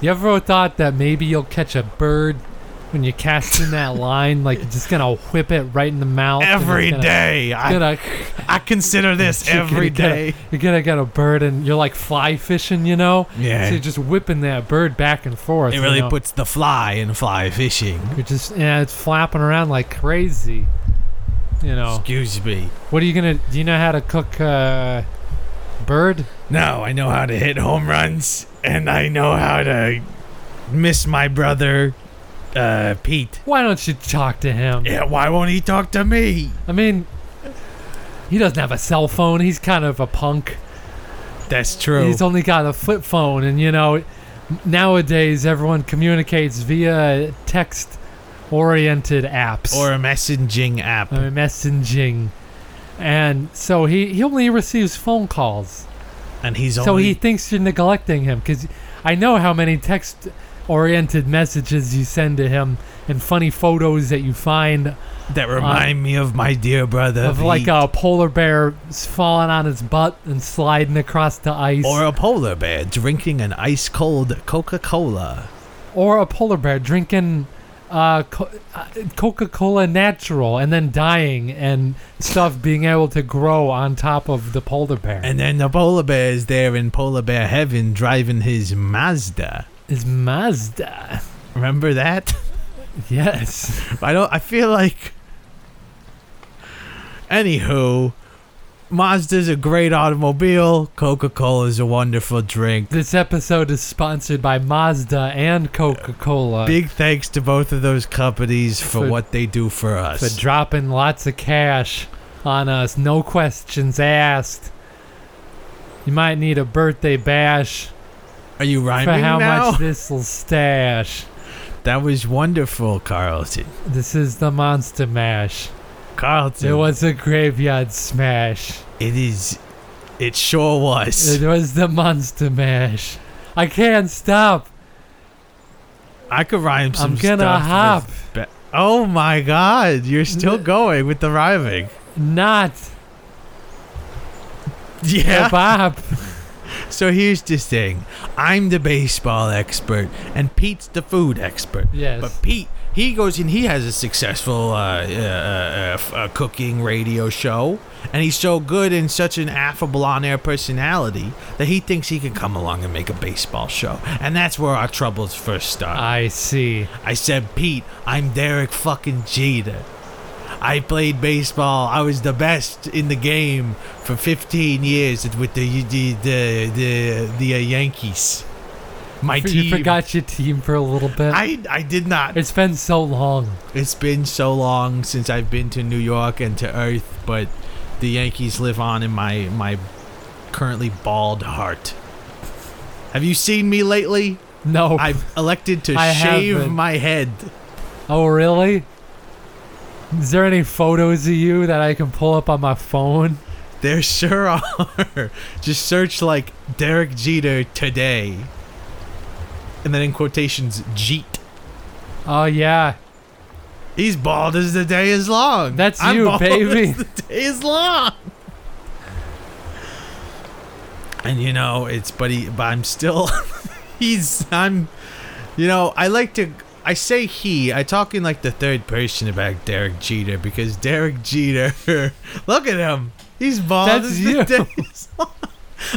you ever thought that maybe you'll catch a bird when you cast in that line? Like you're just gonna whip it right in the mouth every gonna- day. I, gonna I consider this You're every gonna day. you're gonna get a bird and you're like fly fishing, you know? Yeah. So you're just whipping that bird back and forth. It you really know? puts the fly in fly fishing. You're just yeah, it's flapping around like crazy. You know. Excuse me. What are you gonna? Do you know how to cook uh, bird? No, I know how to hit home runs, and I know how to miss my brother, uh, Pete. Why don't you talk to him? Yeah, why won't he talk to me? I mean, he doesn't have a cell phone. He's kind of a punk. That's true. He's only got a flip phone, and you know, nowadays everyone communicates via text-oriented apps or a messaging app. uh, messaging, and so he he only receives phone calls. and he's So he thinks you're neglecting him because I know how many text-oriented messages you send to him and funny photos that you find that remind me of my dear brother of like a polar bear falling on its butt and sliding across the ice, or a polar bear drinking an ice cold Coca-Cola. or a polar bear drinking uh, co- uh, Coca-Cola natural and then dying and stuff being able to grow on top of the polar bear. And then the polar bear is there in polar bear heaven driving his Mazda. Is Mazda? Remember that? Yes. I don't. I feel like. Anywho, Mazda's a great automobile. Coca Cola is a wonderful drink. This episode is sponsored by Mazda and Coca-Cola Big thanks to both of those companies for, For- what they do for us. for dropping lots of cash on us. No questions asked. You might need a birthday bash Are you rhyming for how now? much this'll stash. that was wonderful, Carlton. This is the Monster Mash. Carlton. It was a graveyard smash. It is. It sure was. It was the Monster Mash. I can't stop. I could rhyme some stuff. I'm gonna hop. oh my God! You're still going with the rhyming. Not. Yeah. Bob. So here's the thing. I'm the baseball expert, and Pete's the food expert. Yes. But Pete, he goes and he has a successful uh, uh, uh, uh, cooking radio show, and he's so good and such an affable on-air personality that he thinks he can come along and make a baseball show. And that's where our troubles first start. I see. I said, Pete, I'm Derek fucking Jeter. I played baseball. I was the best in the game for 15 years with the the the the, the uh, Yankees. My You team. forgot your team for a little bit. I I did not. it's been so long. It's been so long since I've been to New York and to Earth, but the Yankees live on in my my currently bald heart. Have you seen me lately? No. I've elected to I shave haven't. my head. oh, really? Is there any photos of you that I can pull up on my phone? There sure are. Just search like Derek Jeter today. And then in quotations, Jeet. Oh, yeah. He's bald as the day is long. That's I'm you, bald baby. As the day is long. And you know, it's but he but I'm still he's I'm you know, I like to I say he, I talk in like the third person about Derek Jeter because Derek Jeter look at him. He's bald That's as you. the day.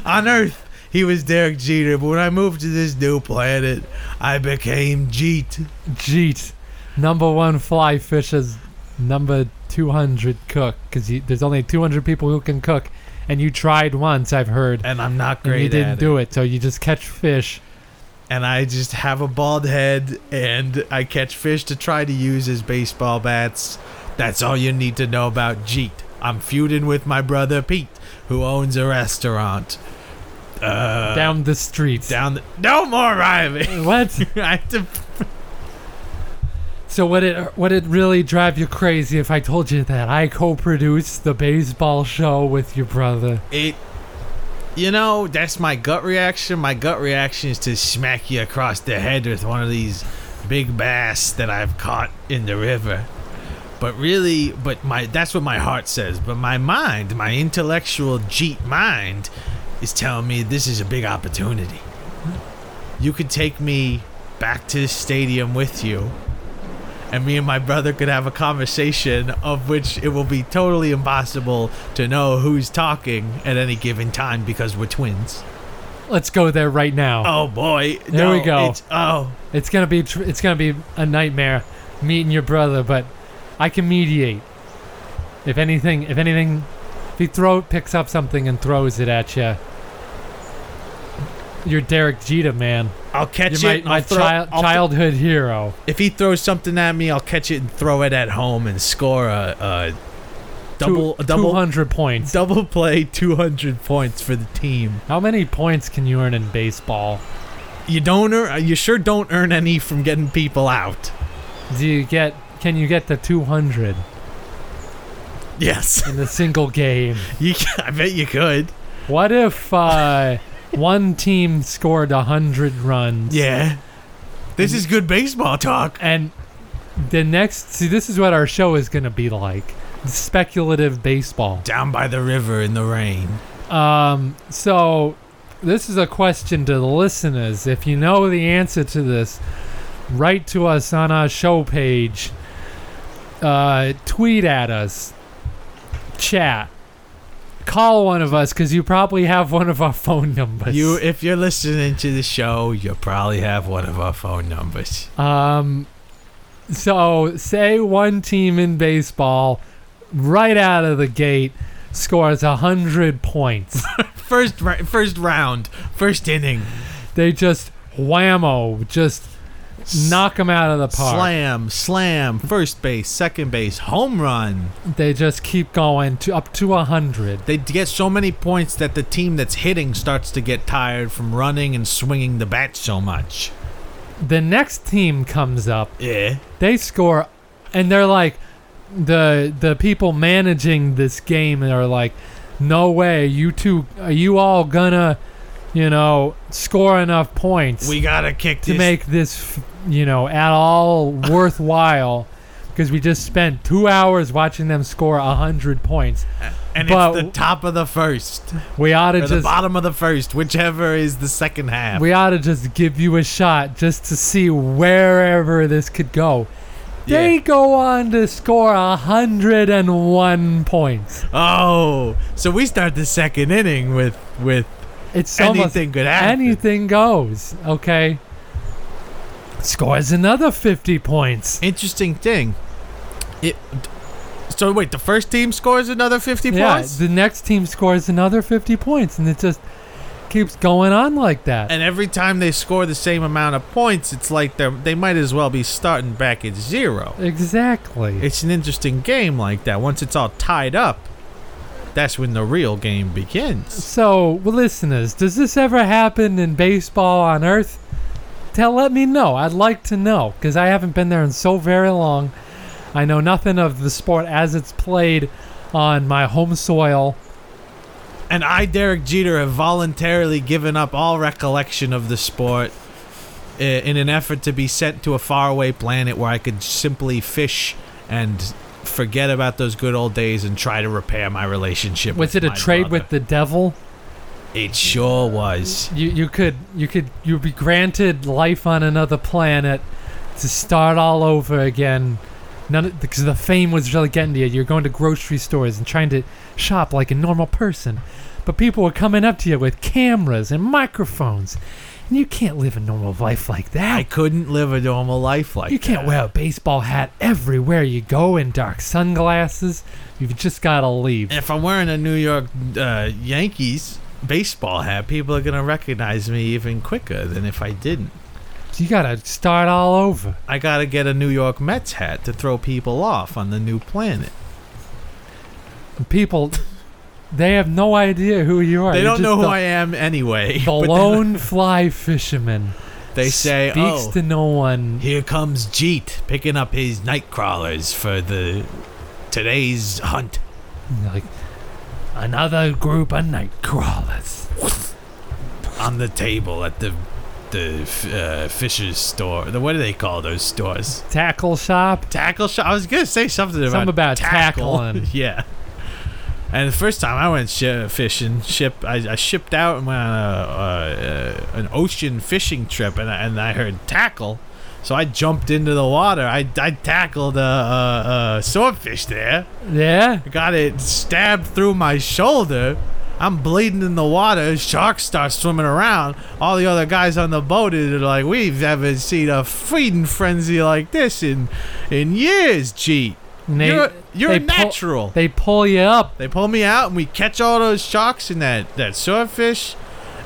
On Earth, he was Derek Jeter, but when I moved to this new planet, I became Jeet. Jeet. Number one fly fishes number 200 cook because there's only 200 people who can cook and you tried once i've heard And I'm not great. you didn't do it so you just catch fish and I just have a bald head and I catch fish to try to use as baseball bats. That's all you need to know about Jeet. I'm feuding with my brother Pete, who owns a restaurant. Uh, down the street down the, no more rhyming. what I have to, so would it would it really drive you crazy if i told you that i co-produced the baseball show with your brother it, you know, that's my gut reaction. My gut reaction is to smack you across the head with one of these big bass that I've caught in the river. But really, but my that's what my heart says. But my mind, my intellectual Jeet mind, is telling me this is a big opportunity. You could take me back to the stadium with you, and me and my brother could have a conversation of which it will be totally impossible to know who's talking at any given time because we're twins. let's go there right now Oh boy! There no, we go. It's, oh, It's gonna be tr- it's gonna be a nightmare meeting your brother, but I can mediate. If anything, if anything, if he throw picks up something and throws it at you, you're Derek Jeter, man. I'll catch You're my, it. my throw- child, I'll th- childhood hero. if he throws something at me, I'll catch it and throw it at home and score a, a double, Two, a double, 200 points. double play, two hundred points for the team. How many points can you earn in baseball? You don't earn. You sure don't earn any from getting people out. Do you get? Can you get to 200 Yes, in a single game? you. I bet you could. What if uh, one team scored a 100 runs? Yeah. This is good baseball talk. And the next, see, this is what our show is going to be like speculative baseball. Down by the river in the rain. Um, so, this is a question to the listeners. If you know the answer to this, write to us on our show page, uh, tweet at us, chat. Call one of us because you probably have one of our phone numbers. You, if you're listening to the show, you probably have one of our phone numbers. Um, so say one team in baseball, right out of the gate, scores a hundred points. First, first round, first inning, they just whammo, just knock them out of the park. slam, slam, first base, second base, home run. They just keep going to up to a hundred. They get so many points that the team that's hitting starts to get tired from running and swinging the bat so much. The next team comes up. Yeah. They score, and they're like, the the people managing this game are like, no way, you two, are you all gonna, you know, score enough points? We gotta kick to this. make this, f- you know, at all worthwhile because we just spent two hours watching them score a hundred points. and But- it's the top of the first We ought to the just bottom of the first, whichever is the second half. we ought to just give you a shot just to see wherever this could go. They Yeah. go on to score 101 points. oh, so we start the second inning with with It's anything could happen. anything goes. Okay. Scores another 50 points. Interesting thing. It. So wait, the first team scores another fifty Yeah, points, the next team scores another 50 points, and it just keeps going on like that. and every time they score the same amount of points, it's like they they might as well be starting back at zero. exactly. It's an interesting game like that. Once it's all tied up, that's when the real game begins. So, well, listeners, does this ever happen in baseball on Earth? Tell, let me know. I'd like to know because I haven't been there in so very long. I know nothing of the sport as it's played on my home soil. And I, Derek Jeter, have voluntarily given up all recollection of the sport in an effort to be sent to a faraway planet where I could simply fish and forget about those good old days and try to repair my relationship. Was with it a trade brother. with the devil? It sure was. You you could you could you'd be granted life on another planet to start all over again. None because the fame was really getting to you. You're going to grocery stores and trying to shop like a normal person, but people were coming up to you with cameras and microphones, and you can't live a normal life like that. I couldn't live a normal life like that. you can't that. wear a baseball hat everywhere you go and dark sunglasses. You've just got to leave. If I'm wearing a New York uh, Yankees baseball hat, people are gonna recognize me even quicker than if I didn't. You got to start all over. I gotta get a New York Mets hat to throw people off on the new planet. people they have no idea who you are. They You're don't know who the, I am anyway. The lone fly fisherman. They say, speaks "Oh, to no one. here comes Jeet picking up his night crawlers for the today's hunt." Like another group of night crawlers. on the table at the the uh, fisher's store. The, what do they call those stores? Tackle shop. Tackle shop. I was gonna say something about Something about tackle. tackling. yeah. And the first time I went shi fishing, ship I, I shipped out and went on a, uh, an ocean fishing trip, and I, and I heard tackle, so I jumped into the water. I, I tackled a, a, a swordfish there. Yeah. Got it stabbed through my shoulder. I'm bleeding in the water. Sharks start swimming around. All the other guys on the boat are like, "We've never seen a feeding frenzy like this in in years." And they- you're you're they a pull- natural. They pull you up. they pull me out and we catch all those sharks and that that swordfish,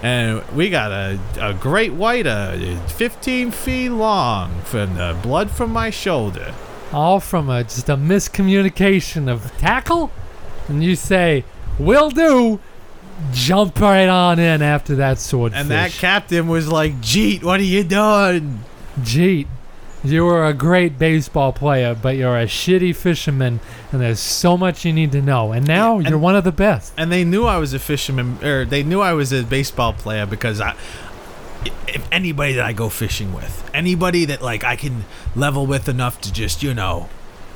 and we got a a great white, uh, 15 feet long, from the blood from my shoulder. All from a just a miscommunication of tackle, and you say, "Will do." Jump right on in after that swordfish. And that captain was like, "Jeet, what are you doing?" Jeet, you were a great baseball player, but you're a shitty fisherman, and there's so much you need to know. And now Yeah, you're one of the best. and they knew I was a fisherman, or they knew I was a baseball player because I, if anybody that I go fishing with, anybody that like I can level with enough to just you know,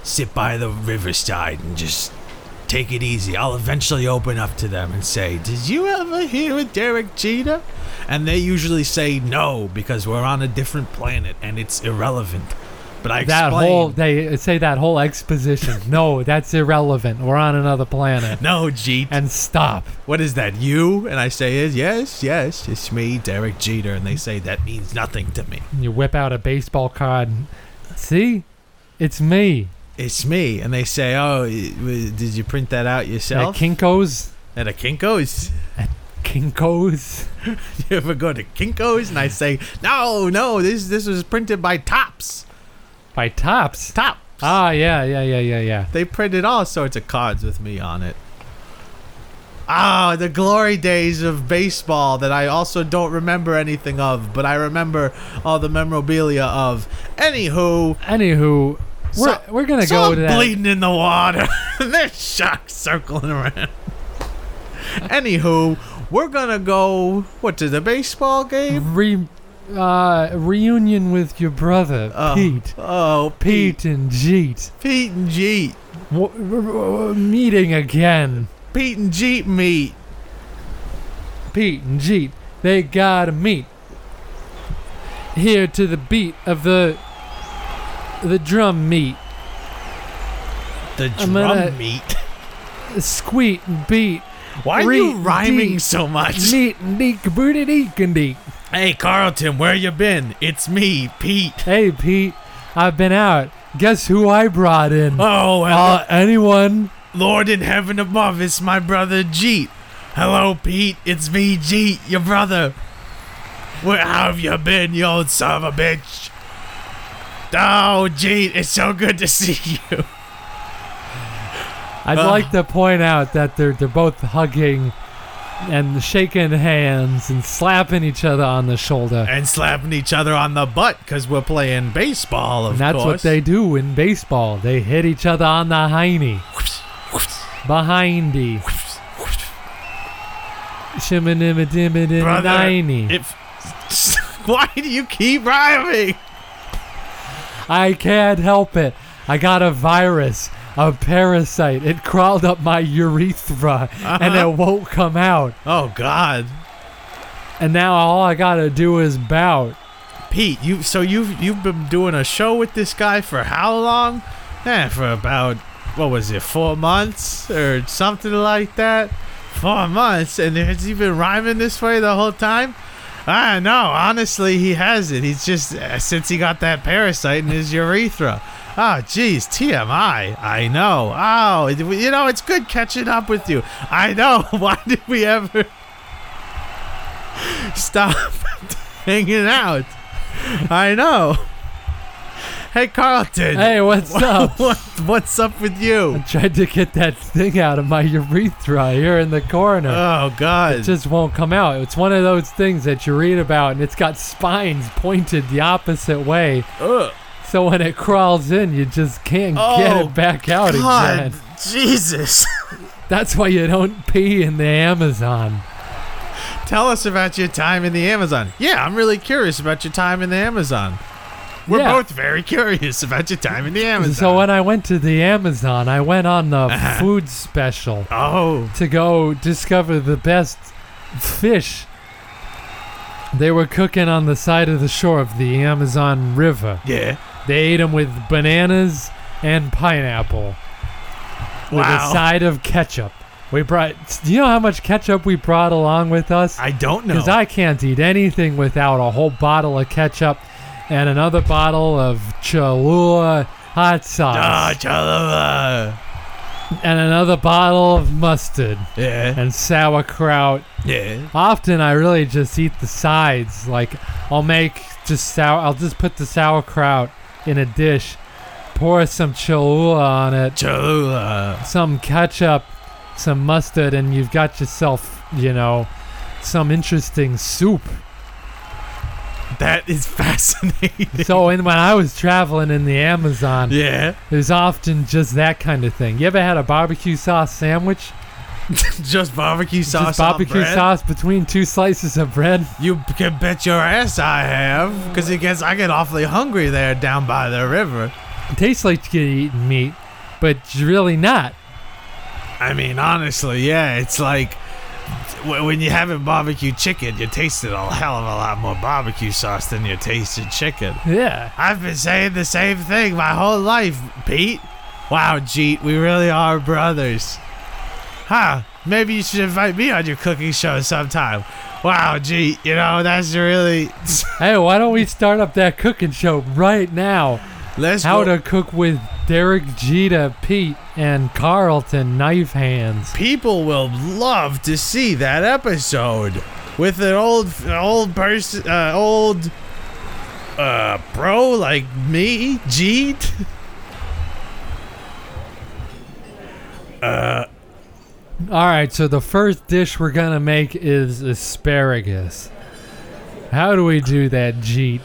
sit by the riverside and just take it easy, I'll eventually open up to them and say, "Did you ever hear of Derek Jeter?" And they usually say no because we're on a different planet and it's irrelevant. But I That explain, whole they say that whole exposition. no, that's irrelevant. We're on another planet. no, Jeet. And stop. what is that, you? And I say, is yes, yes, it's me, Derek Jeter. And they say, that means nothing to me. You whip out a baseball card. And, See, it's me. It's me. And they say, oh, did you print that out yourself? At? Kinko's. At a Kinko's? At Kinko's. You ever go to Kinko's? And I say, no, no, this this was printed by Topps. By Topps. Topps. Ah, yeah, yeah, yeah, yeah, yeah. They printed all sorts of cards with me on it. Ah, the glory days of baseball that I also don't remember anything of, but I remember all the memorabilia of. Anywho, Anywho, we're, So- we're gonna go to that. bleeding in the water. There's sharks circling around. Anywho, we're gonna go what to the baseball game? Re, uh, reunion with your brother, Oh, Pete. Oh, Pete and Jeet. Pete and Jeet. W- w- w- meeting again. Pete and Jeet meet? Pete and Jeet, they gotta meet. Here to the beat of the the drum meet. The I'm drum gonna- meet. Squeak beat. Why are you rhyming deet, so much? Neat and deek booty deek and deek. Hey, Carlton, where you been? It's me, Pete. Hey Pete, I've been out. Guess who I brought in? Oh, Uh, anyone? Lord in heaven above, it's my brother Jeet. Hello, Pete. It's me, Jeet, your brother. Where have you been, you old son of a bitch? Oh, Jeet, it's so good to see you. I'd Uh. like to point out that they're they're both hugging and shaking hands and slapping each other on the shoulder. And slapping each other on the butt because we're playing baseball, of And that's what they do in baseball. They hit each other on the hiney. Behindy. Brother, Shimminimidimidininy. if why do you keep rhyming? I can't help it. I got a virus, a parasite. It crawled up my urethra and Uh-huh. it won't come out. Oh God, And now all I gotta do is bout. Pete, you so you've you've been doing a show with this guy for how long? Eh, for about what was it, four months or something like that? Four months, and has he been rhyming this way the whole time? Ah, no, honestly, he has it. He's just uh, since he got that parasite in his urethra. Oh, geez, TMI. I know. Oh, you know, it's good catching up with you. I know. Why did we ever stop hanging out? I know. Hey, Carlton. Hey, what's up? What, what's up with you? I tried to get that thing out of my urethra here in the corner. Oh, God. it just won't come out. It's one of those things that you read about, and it's got spines pointed the opposite way. Ugh. So when it crawls in, you just can't get Oh, it back out God. again. Jesus. That's why you don't pee in the Amazon. Tell us about your time in the Amazon. Yeah, I'm really curious about your time in the Amazon. We're Yeah. both very curious about your time in the Amazon. So when I went to the Amazon, I went on the Uh-huh. food special oh, to go discover the best fish. They were cooking on the side of the shore of the Amazon River. yeah. They ate them with bananas and pineapple with a side of ketchup. We brought. Do you know how much ketchup we brought along with us? I don't know. Because I can't eat anything without a whole bottle of ketchup and another bottle of Cholula hot sauce Ah, Cholula. and another bottle of mustard Yeah. and sauerkraut. Yeah. Often I really just eat the sides. Like I'll make just sour. I'll just put the sauerkraut in a dish, pour some Cholula on it, Cholula. some ketchup, some mustard, and you've got yourself, you know, some interesting soup. That is fascinating. So, and when I was traveling in the Amazon, yeah. there's often just that kind of thing. You ever had a barbecue sauce sandwich? Just barbecue sauce. just barbecue sauce between two slices of bread? You can bet your ass I have, because it gets I get awfully hungry there down by the river. It tastes like you're eating meat, but really not. I mean, honestly, yeah, it's like when you having barbecue chicken, you tasted a hell of a lot more barbecue sauce than you tasted chicken. Yeah. I've been saying the same thing my whole life, Pete. Wow, Jeet, we really are brothers. Huh? Maybe you should invite me on your cooking show sometime. Wow, Jeet, you know that's really. Hey, why don't we start up that cooking show right now? Let's How go. to cook with Derek Jeter, Pete, and Carlton Knife Hands. people will love to see that episode with an old an old person uh, old uh bro like me Jeet Uh. All right, so the first dish we're gonna make is asparagus. How do we do that, Jeet?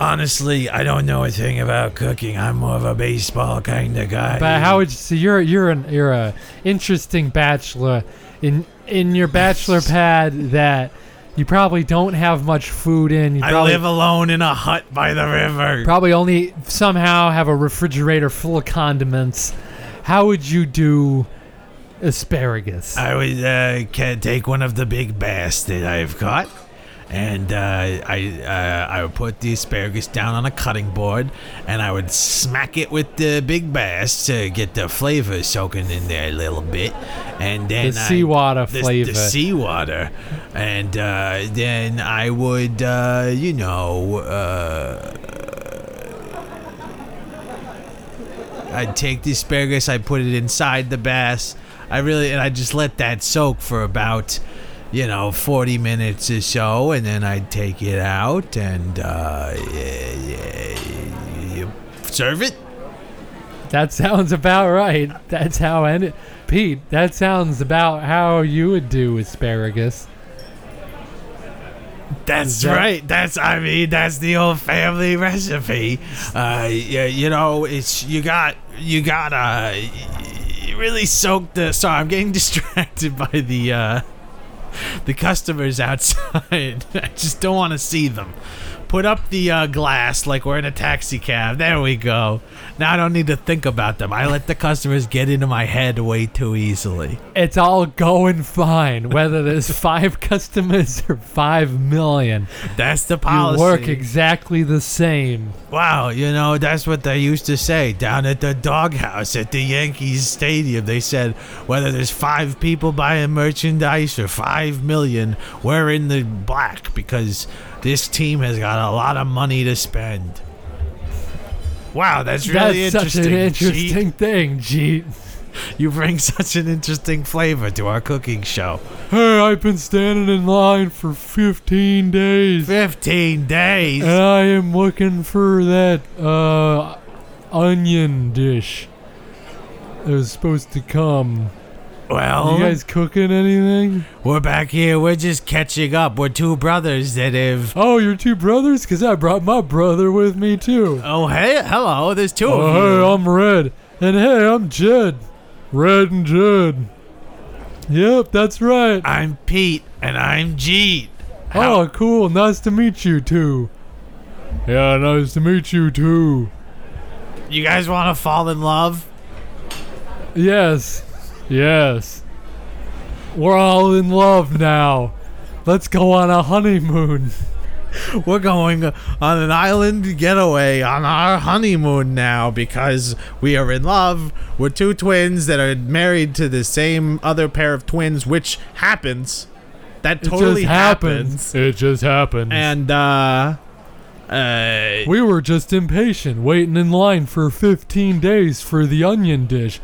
Honestly I don't know a thing about cooking I'm more of a baseball kind of guy But how would you? So you're you're an you're a interesting bachelor in in your bachelor pad that you probably don't have much food in. You I probably, live alone in a hut by the river probably only somehow have a refrigerator full of condiments. How would you do asparagus? I would uh, take one of the big bass that I've caught, and uh, I uh, I would put the asparagus down on a cutting board, and I would smack it with the big bass to get the flavor soaking in there a little bit, and then The I- seawater the, flavor. the seawater, and uh, then I would uh, you know. Uh, I'd take the asparagus, I'd put it inside the bass. I really, and I just let that soak for about, you know, 40 minutes or so, and then I'd take it out and uh, yeah, yeah, you serve it. That sounds about right. That's how and Pete. That sounds about how you would do asparagus. That's that- right. That's I mean that's the old family recipe. Uh, yeah, you know it's you got you gotta you really soak the. Sorry, I'm getting distracted by the uh, the customers outside. I just don't want to see them. Put up the uh, glass like we're in a taxi cab. There we go. Now I don't need to think about them. I let the customers get into my head way too easily. It's all going fine, whether there's five customers or five million. That's the policy. You work exactly the same. Wow, you know, that's what they used to say down at the doghouse at the Yankees Stadium. They said, whether there's five people buying merchandise or five million, we're in the black because this team has got a lot of money to spend. Wow, that's really That's such interesting. an Jeet. interesting thing, Jeet. You bring such an interesting flavor to our cooking show. Hey, I've been standing in line for 15 days. 15 days. And I am looking for that uh onion dish. That was supposed to come. Well, you guys cooking anything? we're back here. We're just catching up. We're two brothers that have Oh, you're two brothers? Cause I brought my brother with me too. Oh, hey, hello. There's two Oh, of you. hey, I'm Red. And hey, I'm Jed. Red and Jed. Yep, that's right. I'm Pete, and I'm Jeet. Oh, cool. Nice to meet you too. Yeah, nice to meet you too. You guys want to fall in love? Yes. Yes. We're all in love now. Let's go on a honeymoon. We're going on an island getaway on our honeymoon now because we are in love. We're two twins that are married to the same other pair of twins, which happens. That It totally just happens. It just happens. And, uh, uh, we were just impatient, waiting in line for 15 days for the onion dish.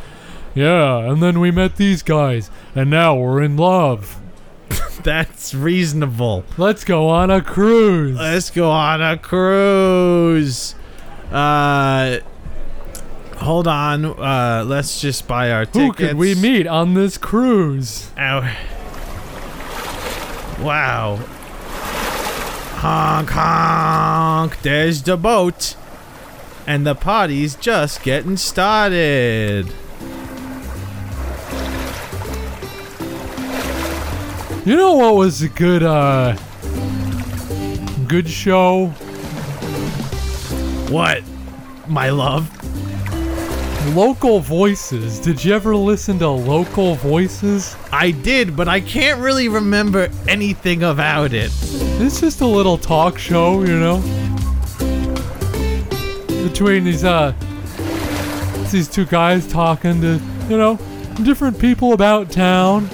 Yeah, and then we met these guys, and now we're in love. that's reasonable. Let's go on a cruise. Let's go on a cruise. Uh, hold on. Uh, let's just buy our tickets. Who could we meet on this cruise? Ow. Wow. Honk honk. There's the boat. And the party's just getting started. You know what was a good, uh, good show? What? My love? Local Voices. Did you ever listen to Local Voices? I did, but I can't really remember anything about it. It's just a little talk show, you know? Between these, uh, these two guys talking to, you know, different people about town.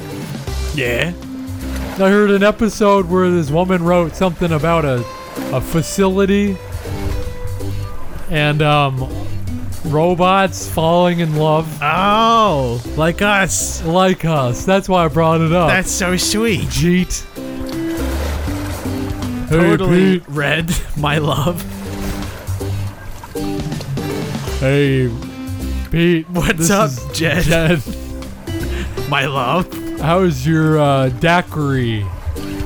Yeah. I heard an episode where this woman wrote something about a, a facility and, um, robots falling in love Oh, like us. like us. That's why I brought it up. That's so sweet. Jeet. Hey, Totally Pete. red, my love. Hey, Pete. What's up, Jed? Jed. My love. How's your uh, daiquiri?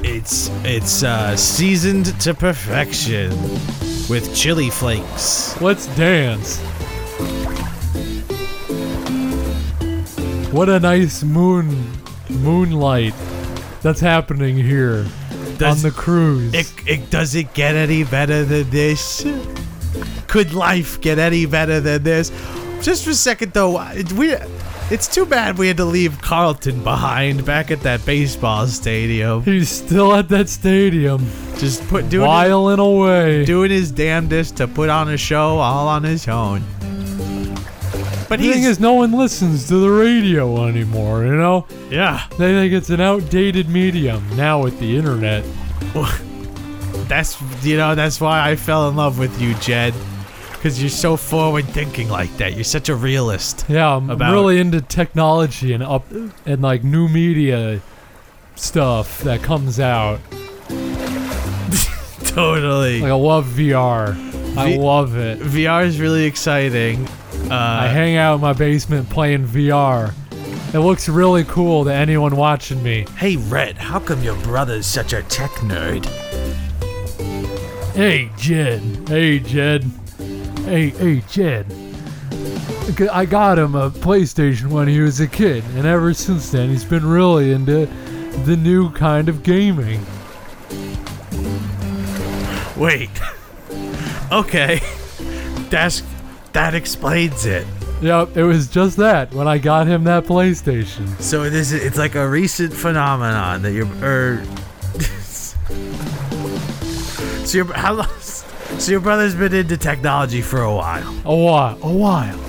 It's it's uh, seasoned to perfection with chili flakes. Let's dance. What a nice moon, moonlight that's happening here Does on the cruise. it, it does it get any better than this? Could life get any better than this? Just for a second though, we It's too bad we had to leave Carlton behind back at that baseball stadium. He's still at that stadium, Just put doing his, whiling away. doing his damnedest to put on a show all on his own. But the thing is, no one listens to the radio anymore. You know, yeah. they think it's an outdated medium now with the internet. That's you know that's why I fell in love with you, Jed. Because you're so forward thinking like that. You're such a realist. Yeah, I'm, About- really into technology and up and like new media stuff that comes out. Totally. Like I love VR. I V- love it. VR is really exciting. Uh, I hang out in my basement playing VR. It looks really cool to anyone watching me. hey, Red, how come your brother's such a tech nerd? Hey, Jed. Hey, Jed. Hey, hey, Jed. I got him a PlayStation when he was a kid, and ever since then he's been really into the new kind of gaming. Wait. okay. That's that explains it. Yep, it was just that when I got him that PlayStation. So it is it's like a recent phenomenon that you're er So your how long so your brother's been into technology for a while. A while. A while.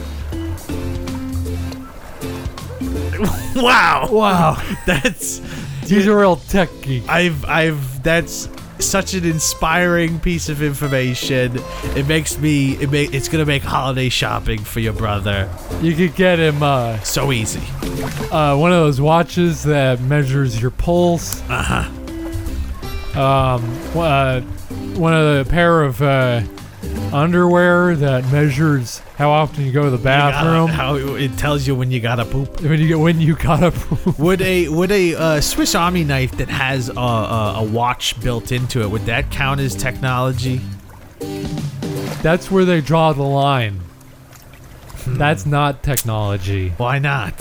Wow. Wow. That's He's a real tech geek. I've I've that's such an inspiring piece of information. It makes me it make it's gonna make holiday shopping for your brother You could get him uh, so easy. uh, one of those watches that measures your pulse. Uh huh. Um, w- uh, one of the pair of uh, underwear that measures how often you go to the bathroom. How it tells you when you gotta poop. when you get when you gotta poop. Would a would a uh, Swiss Army knife that has a, a, a watch built into it would that count as technology? That's where they draw the line. That's not technology. Why not?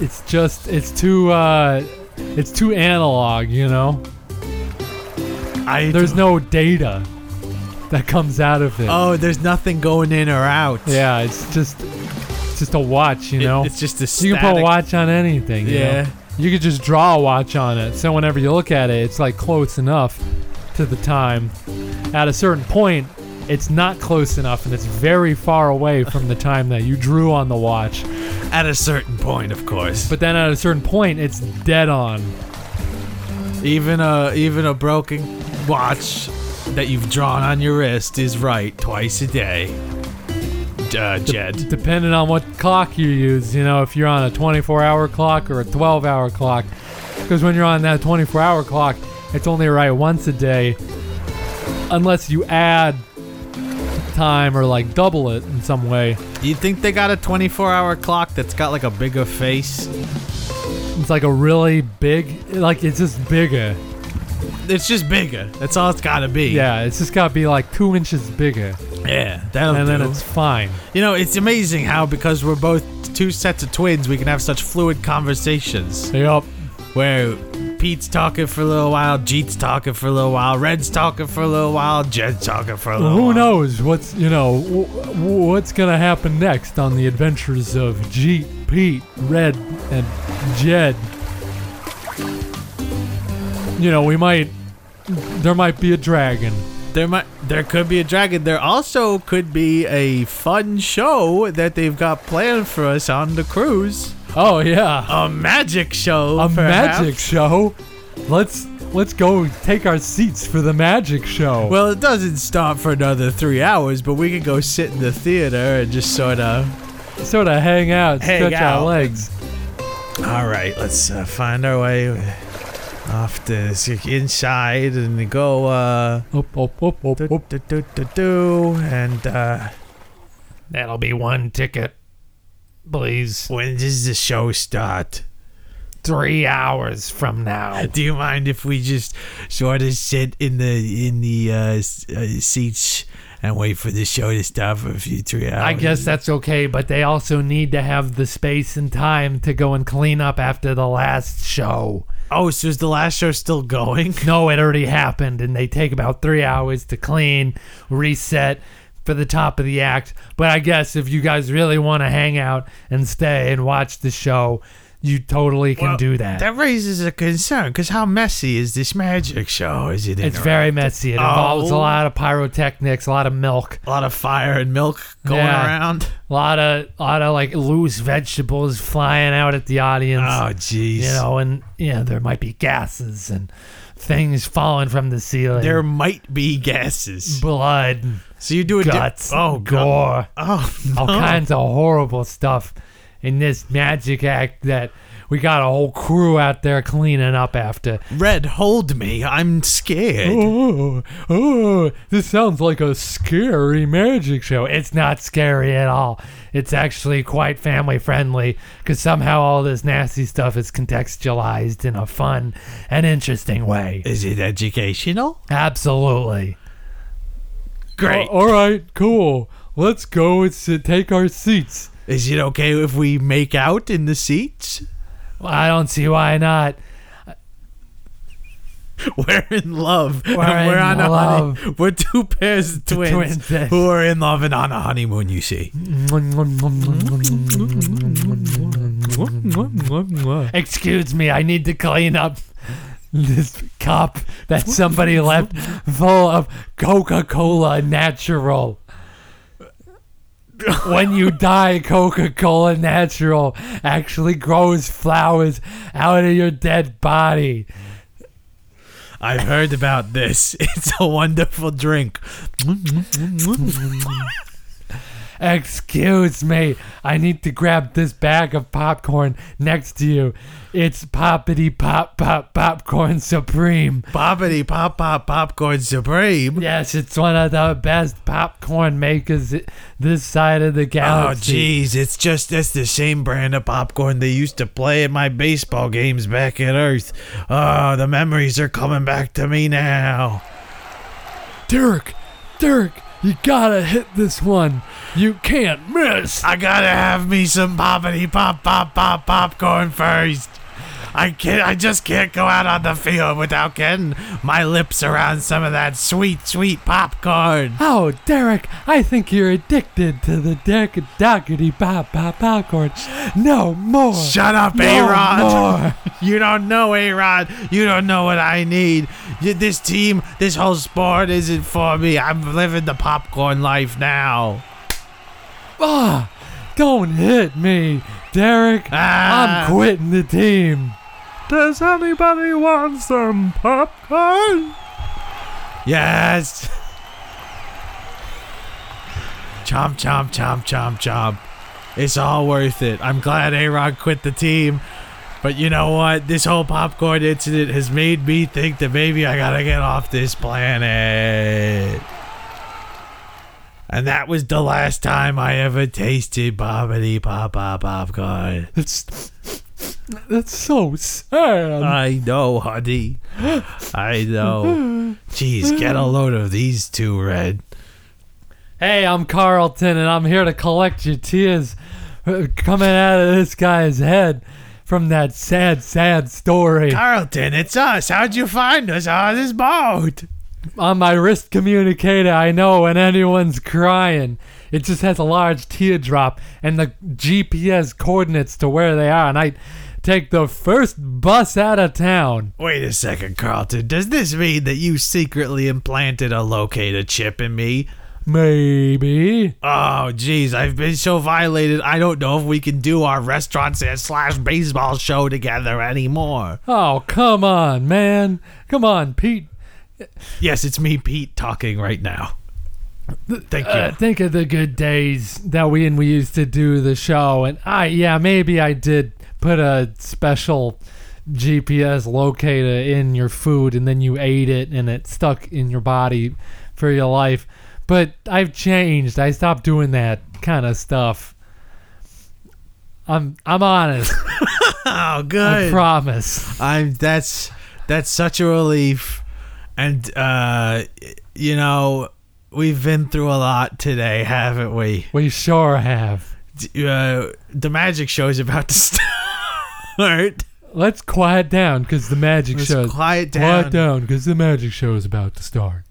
It's just it's too uh, it's too analog. You know, I there's no data that comes out of it. oh, there's nothing going in or out. Yeah, it's just it's just a watch. You It- know, it's just a you can put a watch on anything. you know? Yeah. You could just draw a watch on it. So whenever you look at it, it's like close enough to the time. At a certain point, it's not close enough and it's very far away from the time that you drew on the watch. At a certain point, of course. But then at a certain point, it's dead on. Even a even a broken watch that you've drawn on your wrist is right twice a day. Uh, Jed. Depending on what clock you use, you know, if you're on a 24 hour clock or a 12 hour clock. Because when you're on that 24 hour clock, it's only right once a day. Unless you add time or like double it in some way. Do you think they got a 24 hour clock that's got like a bigger face? It's like a really big, like it's just bigger. It's just bigger. That's all it's gotta be. Yeah, it's just gotta be like two inches bigger, Yeah, that'll and do. then it's fine. you know, it's amazing how because we're both two sets of twins, we can have such fluid conversations. Yep. Where Pete's talking for a little while, Jeet's talking for a little while, Red's talking for a little while, Jed's talking for a little Who knows what's you know w- w- what's gonna happen next on the adventures of Jeet, Pete, Red, and Jed. You know, we might. There might be a dragon. There might there could be a dragon. There also could be a fun show that they've got planned for us on the cruise. Oh yeah, A magic show. a perhaps. magic show. Let's let's go take our seats for the magic show. Well, it doesn't stop for another three hours, but we can go sit in the theater and just sort of. sort of hang out, Hang stretch out. our legs. All right, let's uh, find our way off this inside and go. Uh, Up, up, up, up, do, up. do, do, do, do, and uh, That'll be one ticket, please. when does the show start? Three hours from now. Do you mind if we just sort of sit in the in the uh, uh, seats and wait for the show to start for a few three hours? I guess that's okay, but they also need to have the space and time to go and clean up after the last show. Oh, so is the last show still going? No, it already happened, and they take about three hours to clean, reset, for the top of the act. But I guess if you guys really want to hang out and stay and watch the show, you totally can Well, do that. That raises a concern because how messy is this magic show? Is it? It's very messy. It involves a Oh. lot of pyrotechnics, a lot of milk, a lot of fire and milk going Yeah. around. a lot of a lot of like loose vegetables flying out at the audience. Oh, jeez. you know, and you know there might be gases and things falling from the ceiling. there might be gases. blood, So you do a di- guts, oh, God. gore, Oh, all kinds of horrible stuff in this magic act that we got a whole crew out there cleaning up after. Red, hold me. I'm scared. Oh, oh, this sounds like a scary magic show. It's not scary at all. It's actually quite family friendly because somehow all this nasty stuff is contextualized in a fun and interesting way. Is it educational? Absolutely. Great. all right, cool. Let's go and sit, take our seats. Is it okay if we make out in the seats? Well, I don't see why not. We're in love. We're we're in on a love. honey. We're two pairs of twins, twins, yes. who are in love and on a honeymoon. You see. Excuse me, I need to clean up this cup that somebody left full of Coca Cola Natural. when you die, Coca Cola Natural actually grows flowers out of your dead body. I've heard about this. It's a wonderful drink. Excuse me, I need to grab this bag of popcorn next to you. It's Poppity Pop Pop Popcorn Supreme. Poppity pop pop popcorn supreme. Yes, it's one of the best popcorn makers this side of the Oh galaxy. jeez, it's just that's the same brand of popcorn they used to play in my baseball games back at Earth. Oh, the memories are coming back to me now. Dirk, Dirk, you gotta hit this one. You can't miss. I gotta have me some poppity pop pop pop popcorn first. I can't. I just can't go out on the field without getting my lips around some of that sweet, sweet popcorn. Oh, Derek, I think you're addicted to the Derek Dockety Pop Pop Popcorn. No more. Shut up, no more. You don't know, A-Rod. You don't know what I need. This team, this whole sport isn't for me. I'm living the popcorn life now. Ah, don't hit me, Derek. Ah. I'm quitting the team. Does anybody want some popcorn? Yes. Chomp, chomp, chomp, chomp, chomp. It's all worth it. I'm glad A-Rod quit the team. But you know what? This whole popcorn incident has made me think that maybe I gotta get off this planet. And that was the last time I ever tasted bobbity pop pop popcorn. That's so sad. I know, honey. I know. Jeez, get a load of these two, Red. Hey, I'm Carlton, and I'm here to collect your tears uh, coming out of this guy's head from that sad, sad story. Carlton, it's us. How'd you find us on this boat? On my wrist communicator, I know when anyone's crying. It just has a large teardrop and the GPS coordinates to where they are, and I take the first bus out of town. Wait a second, Carlton. Does this mean that you secretly implanted a locator chip in me? Maybe. Oh, jeez, I've been so violated. I don't know if we can do our restaurants and slash baseball show together anymore. Oh, come on, man. Come on, Pete. Yes, it's me, Pete, talking right now. Thank you. Uh, think of the good days that we and we used to do the show, and I yeah maybe I did put a special GPS locator in your food, and then you ate it, and it stuck in your body for your life. But I've changed. I stopped doing that kind of stuff. I'm I'm honest. oh, good. I promise. I'm that's that's such a relief, and uh, you know we've been through a lot today, haven't we? We sure have. Uh, the magic show is about to start. Let's quiet down because the magic show. quiet down. Quiet down. down because the magic show is about to start.